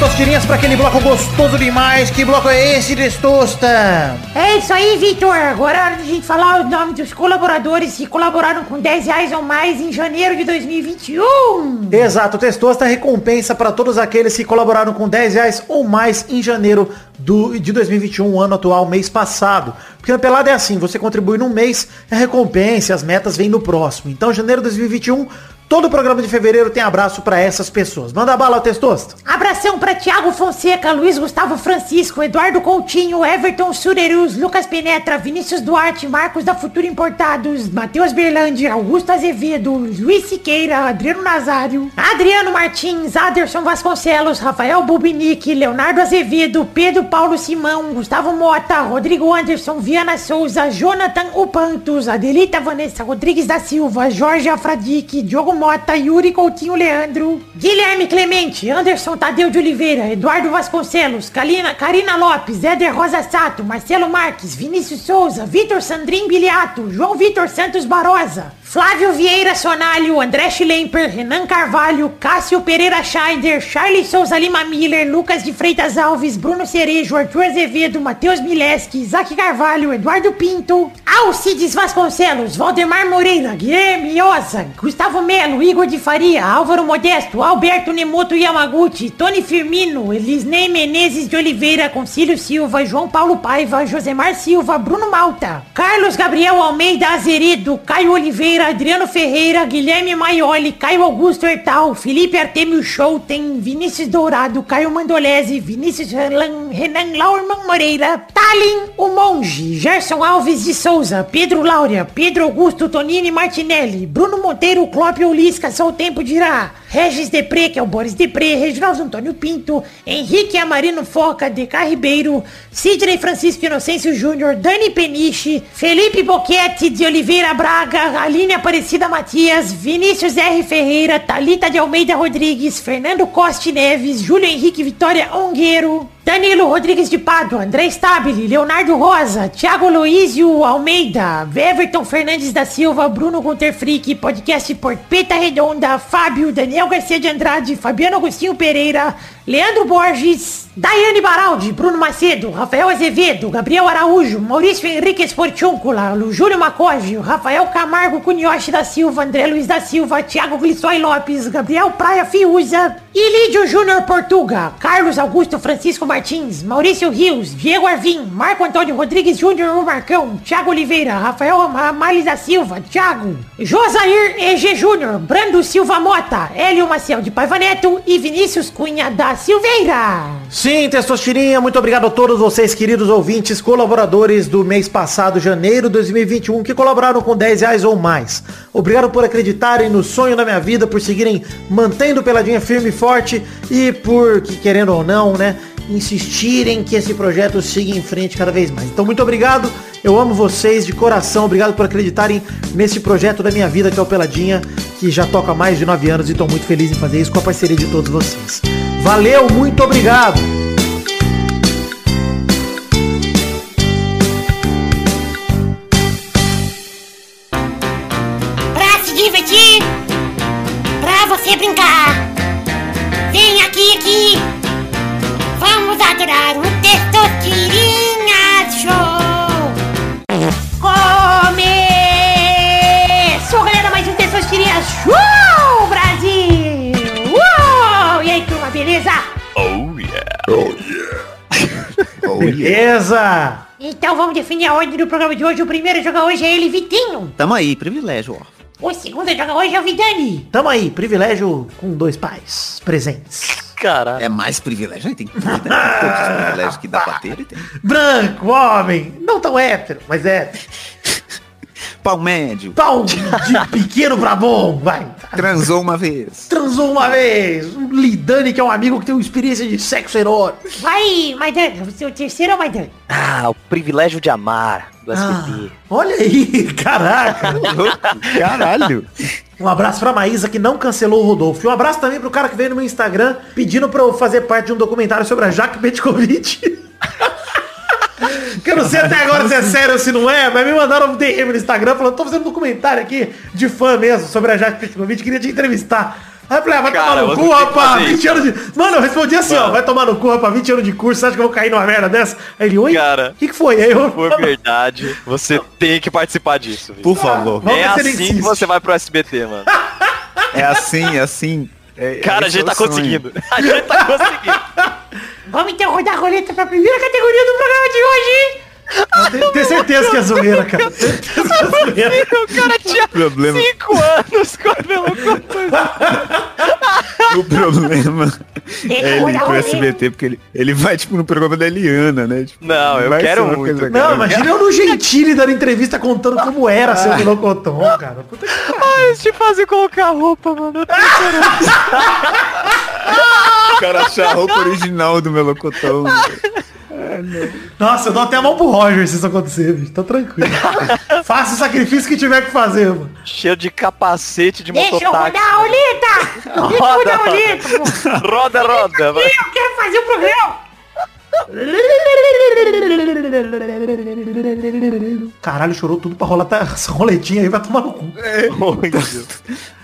Testosterinhas, para aquele bloco gostoso demais. Que bloco é esse, Testosta? É isso aí, Vitor. Agora é hora de a gente falar o nome dos colaboradores que colaboraram com 10 reais ou mais em janeiro de 2021. Exato, Testosta recompensa para todos aqueles que colaboraram com 10 reais ou mais em janeiro do, de 2021, ano atual, mês passado. Porque na pelada é assim, você contribui num mês, a recompensa, as metas vêm no próximo. Então, janeiro de 2021, todo o programa de fevereiro tem abraço para essas pessoas. Manda bala, Testosta. Abração pra Thiago Fonseca, Luiz Gustavo Francisco, Eduardo Coutinho, Everton Surerus, Lucas Penetra, Vinícius Duarte, Marcos da Futura Importados, Matheus Berlândia, Augusto Azevedo, Luiz Siqueira, Adriano Nazário, Adriano Martins, Aderson Vasconcelos, Rafael Bubinique, Leonardo Azevedo, Pedro Paulo Simão, Gustavo Mota, Rodrigo Anderson, Viana Souza, Jonathan Upantos, Adelita Vanessa Rodrigues da Silva, Jorge Afradique, Diogo Mota, Yuri Coutinho Leandro, Guilherme Clemente, Anderson Tadeu de Oliveira, Eduardo Vasconcelos, Kalina, Karina Lopes, Éder Rosa Sato, Marcelo Marques, Vinícius Souza, Vitor Sandrin Biliato, João Vitor Santos Barosa, Flávio Vieira Sonalho, André Schlemper, Renan Carvalho, Cássio Pereira Scheider, Charles Souza Lima Miller, Lucas de Freitas Alves, Bruno Cerejo, Arthur Azevedo, Matheus Mileski, Isaac Carvalho, Eduardo Pinto, Alcides Vasconcelos, Valdemar Moreira, Guilherme Oza, Gustavo Melo, Igor de Faria, Álvaro Modesto, Alberto Nemoto Yamaguchi, Tony Firmino, Elisnei Menezes de Oliveira, Concílio Silva, João Paulo Paiva, Josemar Silva, Bruno Malta, Carlos Gabriel Almeida Azeredo, Caio Oliveira, Adriano Ferreira, Guilherme Maioli, Caio Augusto Hertal, Felipe Artemio Schouten, Vinícius Dourado, Caio Mandolese, Vinícius Renan, Renan Laurman Moreira, Talin, o Monge, Gerson Alves de Souza, Pedro Laura, Pedro Augusto Tonini Martinelli, Bruno Monteiro, Clópio Lisca, só o tempo dirá, Regis Depré, que é o Boris Depré, Reginaldo Antônio Pinto, Henrique Amarino Foca, DK Ribeiro, Sidney Francisco Inocêncio Júnior, Dani Peniche, Felipe Boquete de Oliveira Braga, Aline Aparecida Matias, Vinícius R. Ferreira, Talita de Almeida Rodrigues, Fernando Coste Neves, Júlio Henrique Vitória Ongueiro, Danilo Rodrigues de Pádua, André Stabile, Leonardo Rosa, Thiago Luizio Almeida, Everton Fernandes da Silva, Bruno Gunter Frick, podcast Porpeta Redonda, Fábio, Daniel Garcia de Andrade, Fabiano Agostinho Pereira, Leandro Borges, Daiane Baraldi, Bruno Macedo, Rafael Azevedo, Gabriel Araújo, Maurício Henrique Esportiúncula, Júlio Macoge, Rafael Camargo Cunhoche da Silva, André Luiz da Silva, Thiago Glissói Lopes, Gabriel Praia Fiuza, Ilídio Júnior Portuga, Carlos Augusto Francisco Martins, Maurício Rios, Diego Arvim, Marco Antônio Rodrigues Júnior o Marcão, Thiago Oliveira, Rafael Amales da Silva, Thiago, Josair EG Júnior, Brando Silva Mota, Hélio Maciel de Paiva Neto e Vinícius Cunha da Silveira. Sim, Testostirinha, muito obrigado a todos vocês, queridos ouvintes, colaboradores do mês passado, janeiro de 2021, que colaboraram com 10 reais ou mais. Obrigado por acreditarem no sonho da minha vida, por seguirem mantendo Peladinha firme e forte e por, que querendo ou não, né, insistirem que esse projeto siga em frente cada vez mais. Então, muito obrigado. Eu amo vocês de coração. Obrigado por acreditarem nesse projeto da minha vida, que é o Peladinha, que já toca há mais de 9 anos e estou muito feliz em fazer isso com a parceria de todos vocês. Valeu, muito obrigado. Beleza! Então vamos definir a ordem do programa de hoje. O primeiro a jogar hoje é ele, Vitinho. Tamo aí, privilégio, ó. O segundo a jogar hoje é o Vidani. Tamo aí, privilégio com dois pais presentes. Caralho. É mais privilégio, né? Tem que ter, né? Todos os privilégios que dá pra ter, ele tem. Branco, homem, não tão hétero, mas é Pau médio, pau de <laughs> pequeno pra bom, vai. transou uma vez. Transou uma vez, um Lidani que é um amigo que tem uma experiência de sexo erótico. Vai, Maidana. Você é o terceiro ou Maidana? Ah, o privilégio de amar do Ah, SBT. olha aí, <laughs> caraca. <laughs> Caralho. Um abraço pra Maísa que não cancelou o Rodolfo. E um abraço também pro cara que veio no meu Instagram pedindo pra eu fazer parte de um documentário sobre a Jaque Petkovic. Que eu não sei até agora se é sério ou se não é, mas me mandaram um DM no Instagram falando, tô fazendo um documentário aqui de fã mesmo sobre a Jaque Petkovic, queria te entrevistar. Aí eu falei, ah, vai Cara, tomar no cu, rapaz, fazer 20 isso. anos de... Mano, eu respondi assim, ó, vai tomar no cu, rapaz, 20 anos de curso, você acha que eu vou cair numa merda dessa? Aí ele, oi? Cara, o que, que foi? Aí eu... Por verdade, você tem que participar disso. Por favor. Vamos É assim que você vai pro SBT, mano. É assim, é assim. É- Cara, a esse é gente o tá conseguindo. A gente tá conseguindo. <laughs> Vamos então rodar a roleta pra primeira categoria do programa de hoje. Tenho- tenho certeza que é zoeira, cara. Certeza que é zoeira. O cara tinha Problema. 5 anos quando eu O problema é eu ele ir pro. SBT, porque ele, ele vai, tipo, no programa da Eliana, né? Tipo, Não, eu quero muito. coisa- Não, imagina eu no Gentili dando entrevista contando como era ser o Melocotão, cara. Puta que Ai, eles te fazem colocar roupa, mano. Eu tô <laughs> O cara achar a roupa original do melocotão. Nossa, eu dou até a mão pro Roger se isso acontecer, bicho. Tô tranquilo. <laughs> Faça o sacrifício que tiver que fazer, mano. cheio de capacete de Deixa eu mototáxi. rodar a roleta. Deixa eu rodar a roleta, pô. <laughs> Roda, roda. vai. Eu quero fazer o programa. Caralho, chorou tudo pra rolar tá- essa roletinha aí, vai tomar no cu. <laughs> Deus.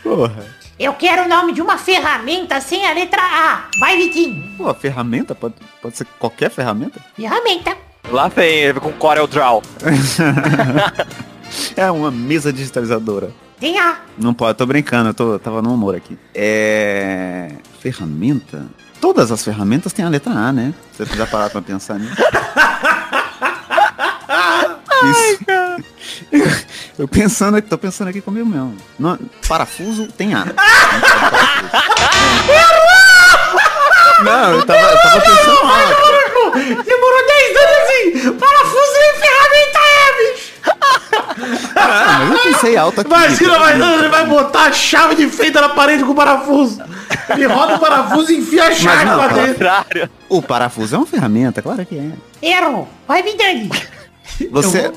Porra. Eu quero o nome de uma ferramenta sem a letra A. Vai, Vitinho. Pô, a ferramenta? Pode, pode ser qualquer ferramenta? Ferramenta. Lá vem ele com Corel Draw. <laughs> É uma mesa digitalizadora. Tem A. Não pode, tô brincando, eu tô, tava no humor aqui. É. Ferramenta? Todas as ferramentas têm a letra A, né? Se você já parar pra pensar nisso. <laughs> Isso. <laughs> Eu pensando aqui, tô pensando aqui comigo mesmo. Não, parafuso tem A. Não, eu tava, eu tava pensando alto. Demorou 10 anos assim. Parafuso e ferramenta é, bicho. Ah, mas eu pensei alto aqui. Imagina, mas ele vai botar a chave de feita na parede com o parafuso. Ele roda o parafuso e enfia a chave não, lá dentro. O parafuso é uma ferramenta, claro que é. Errou. Vai, Vidani. <laughs> Você.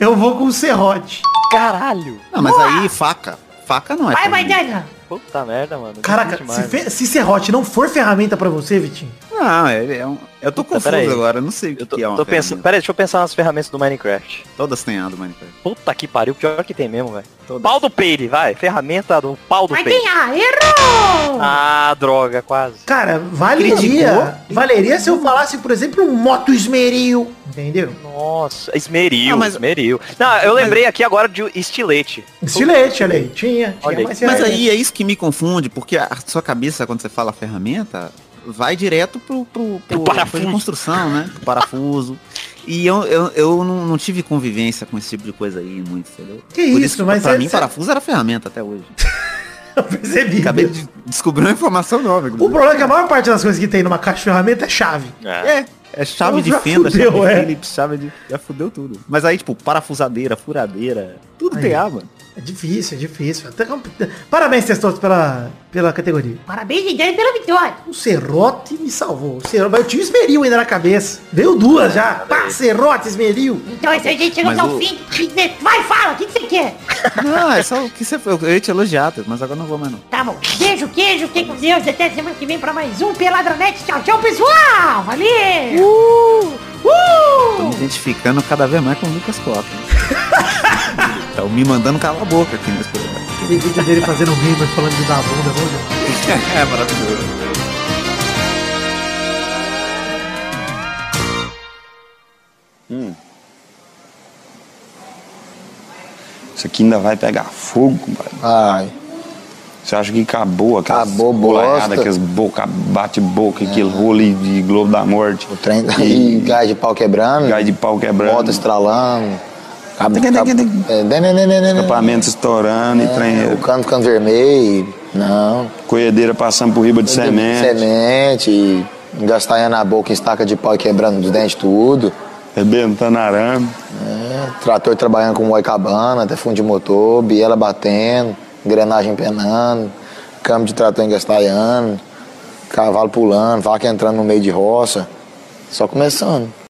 Eu vou com o serrote. Caralho. Não, mas aí faca. Faca não é. Vai, ferramenta. Vidani. Puta merda, mano. Caraca, se, fe- se serrote não for ferramenta pra você, Vitinho, Não, ele é um. Eu tô Puta, confuso peraí. agora, eu não sei o que, Eu tô, que é uma tô pensando. Pera aí, deixa eu pensar nas ferramentas do Minecraft. Todas têm A do Minecraft. Puta que pariu, pior que tem mesmo, velho. Pau do peide, vai. Ferramenta do pau do Vai, peide. tem A. Errou. Ah, droga, quase. cara, valeria. Valeria se eu falasse, por exemplo, um moto esmeril. Entendeu? Nossa, esmeril, Ah, mas- esmeril. Não, eu lembrei aqui agora de estilete. Estilete, olha aí. Tinha, tinha mais Mas aí é isso que me confunde, porque a sua cabeça, quando você fala ferramenta, vai direto pro, pro, pro, parafuso. construção, né? Pro parafuso. E eu, eu, eu não, não tive convivência com esse tipo de coisa aí muito, entendeu? Que Por isso, mas pra é- mim, cê- parafuso era ferramenta até hoje. <laughs> <laughs> Eu percebi. Acabei de descobrir uma informação nova. O problema é que a maior parte das coisas que tem numa caixa de ferramenta é chave. É, é chave de Já fenda, fudeu, chave de é. Phillips, chave de... Já fudeu tudo. Mas aí, tipo, parafusadeira, furadeira, tudo Aí. tem A, mano. É difícil, é difícil. Até Parabéns, Testoso, pela, pela categoria. Parabéns, Vidani, pela vitória. O Serrote me salvou. O Serrote, mas eu tinha o esmeril ainda na cabeça. Veio duas já. Pá, Serrote, esmeril. Então, esse aí a gente chegamos Mas ao o- fim. Vai, fala. O que que você quer? Não, é só o que você Eu ia te elogiar, mas agora não vou mais não. Tá bom. Beijo, queijo. Fiquem com Deus. Até semana que vem pra mais um Peladronete. Tchau, tchau, pessoal. Valeu. Uh! Tô Uh! me identificando cada vez mais com o Lucas Costa. Estão <laughs> me mandando calar a boca aqui nesse programa. Aquele vídeo dele fazendo rima falando de dar bunda, Deus. <laughs> é maravilhoso. Isso aqui ainda vai pegar fogo, compadre. Ai, Você acha que acabou aquelas Acabou bosta. aqueles boca, bate-boca, aquele rolo de Globo da Morte. o trem e gás de pau quebrando, Gás de pau quebrando, moto estralando, cabo, cabo, é, escapamento estourando e é, trem, o cano ficando vermelho, não, colhedeira passando por riba de semente, semente, engastanhando na boca, estaca de pau e quebrando os dentes tudo, rebentando arame. é, trator trabalhando com moicabana, até fundo de motor, biela batendo, engrenagem penando, câmbio de trator engastalhando, cavalo pulando, vaca entrando no meio de roça, só começando.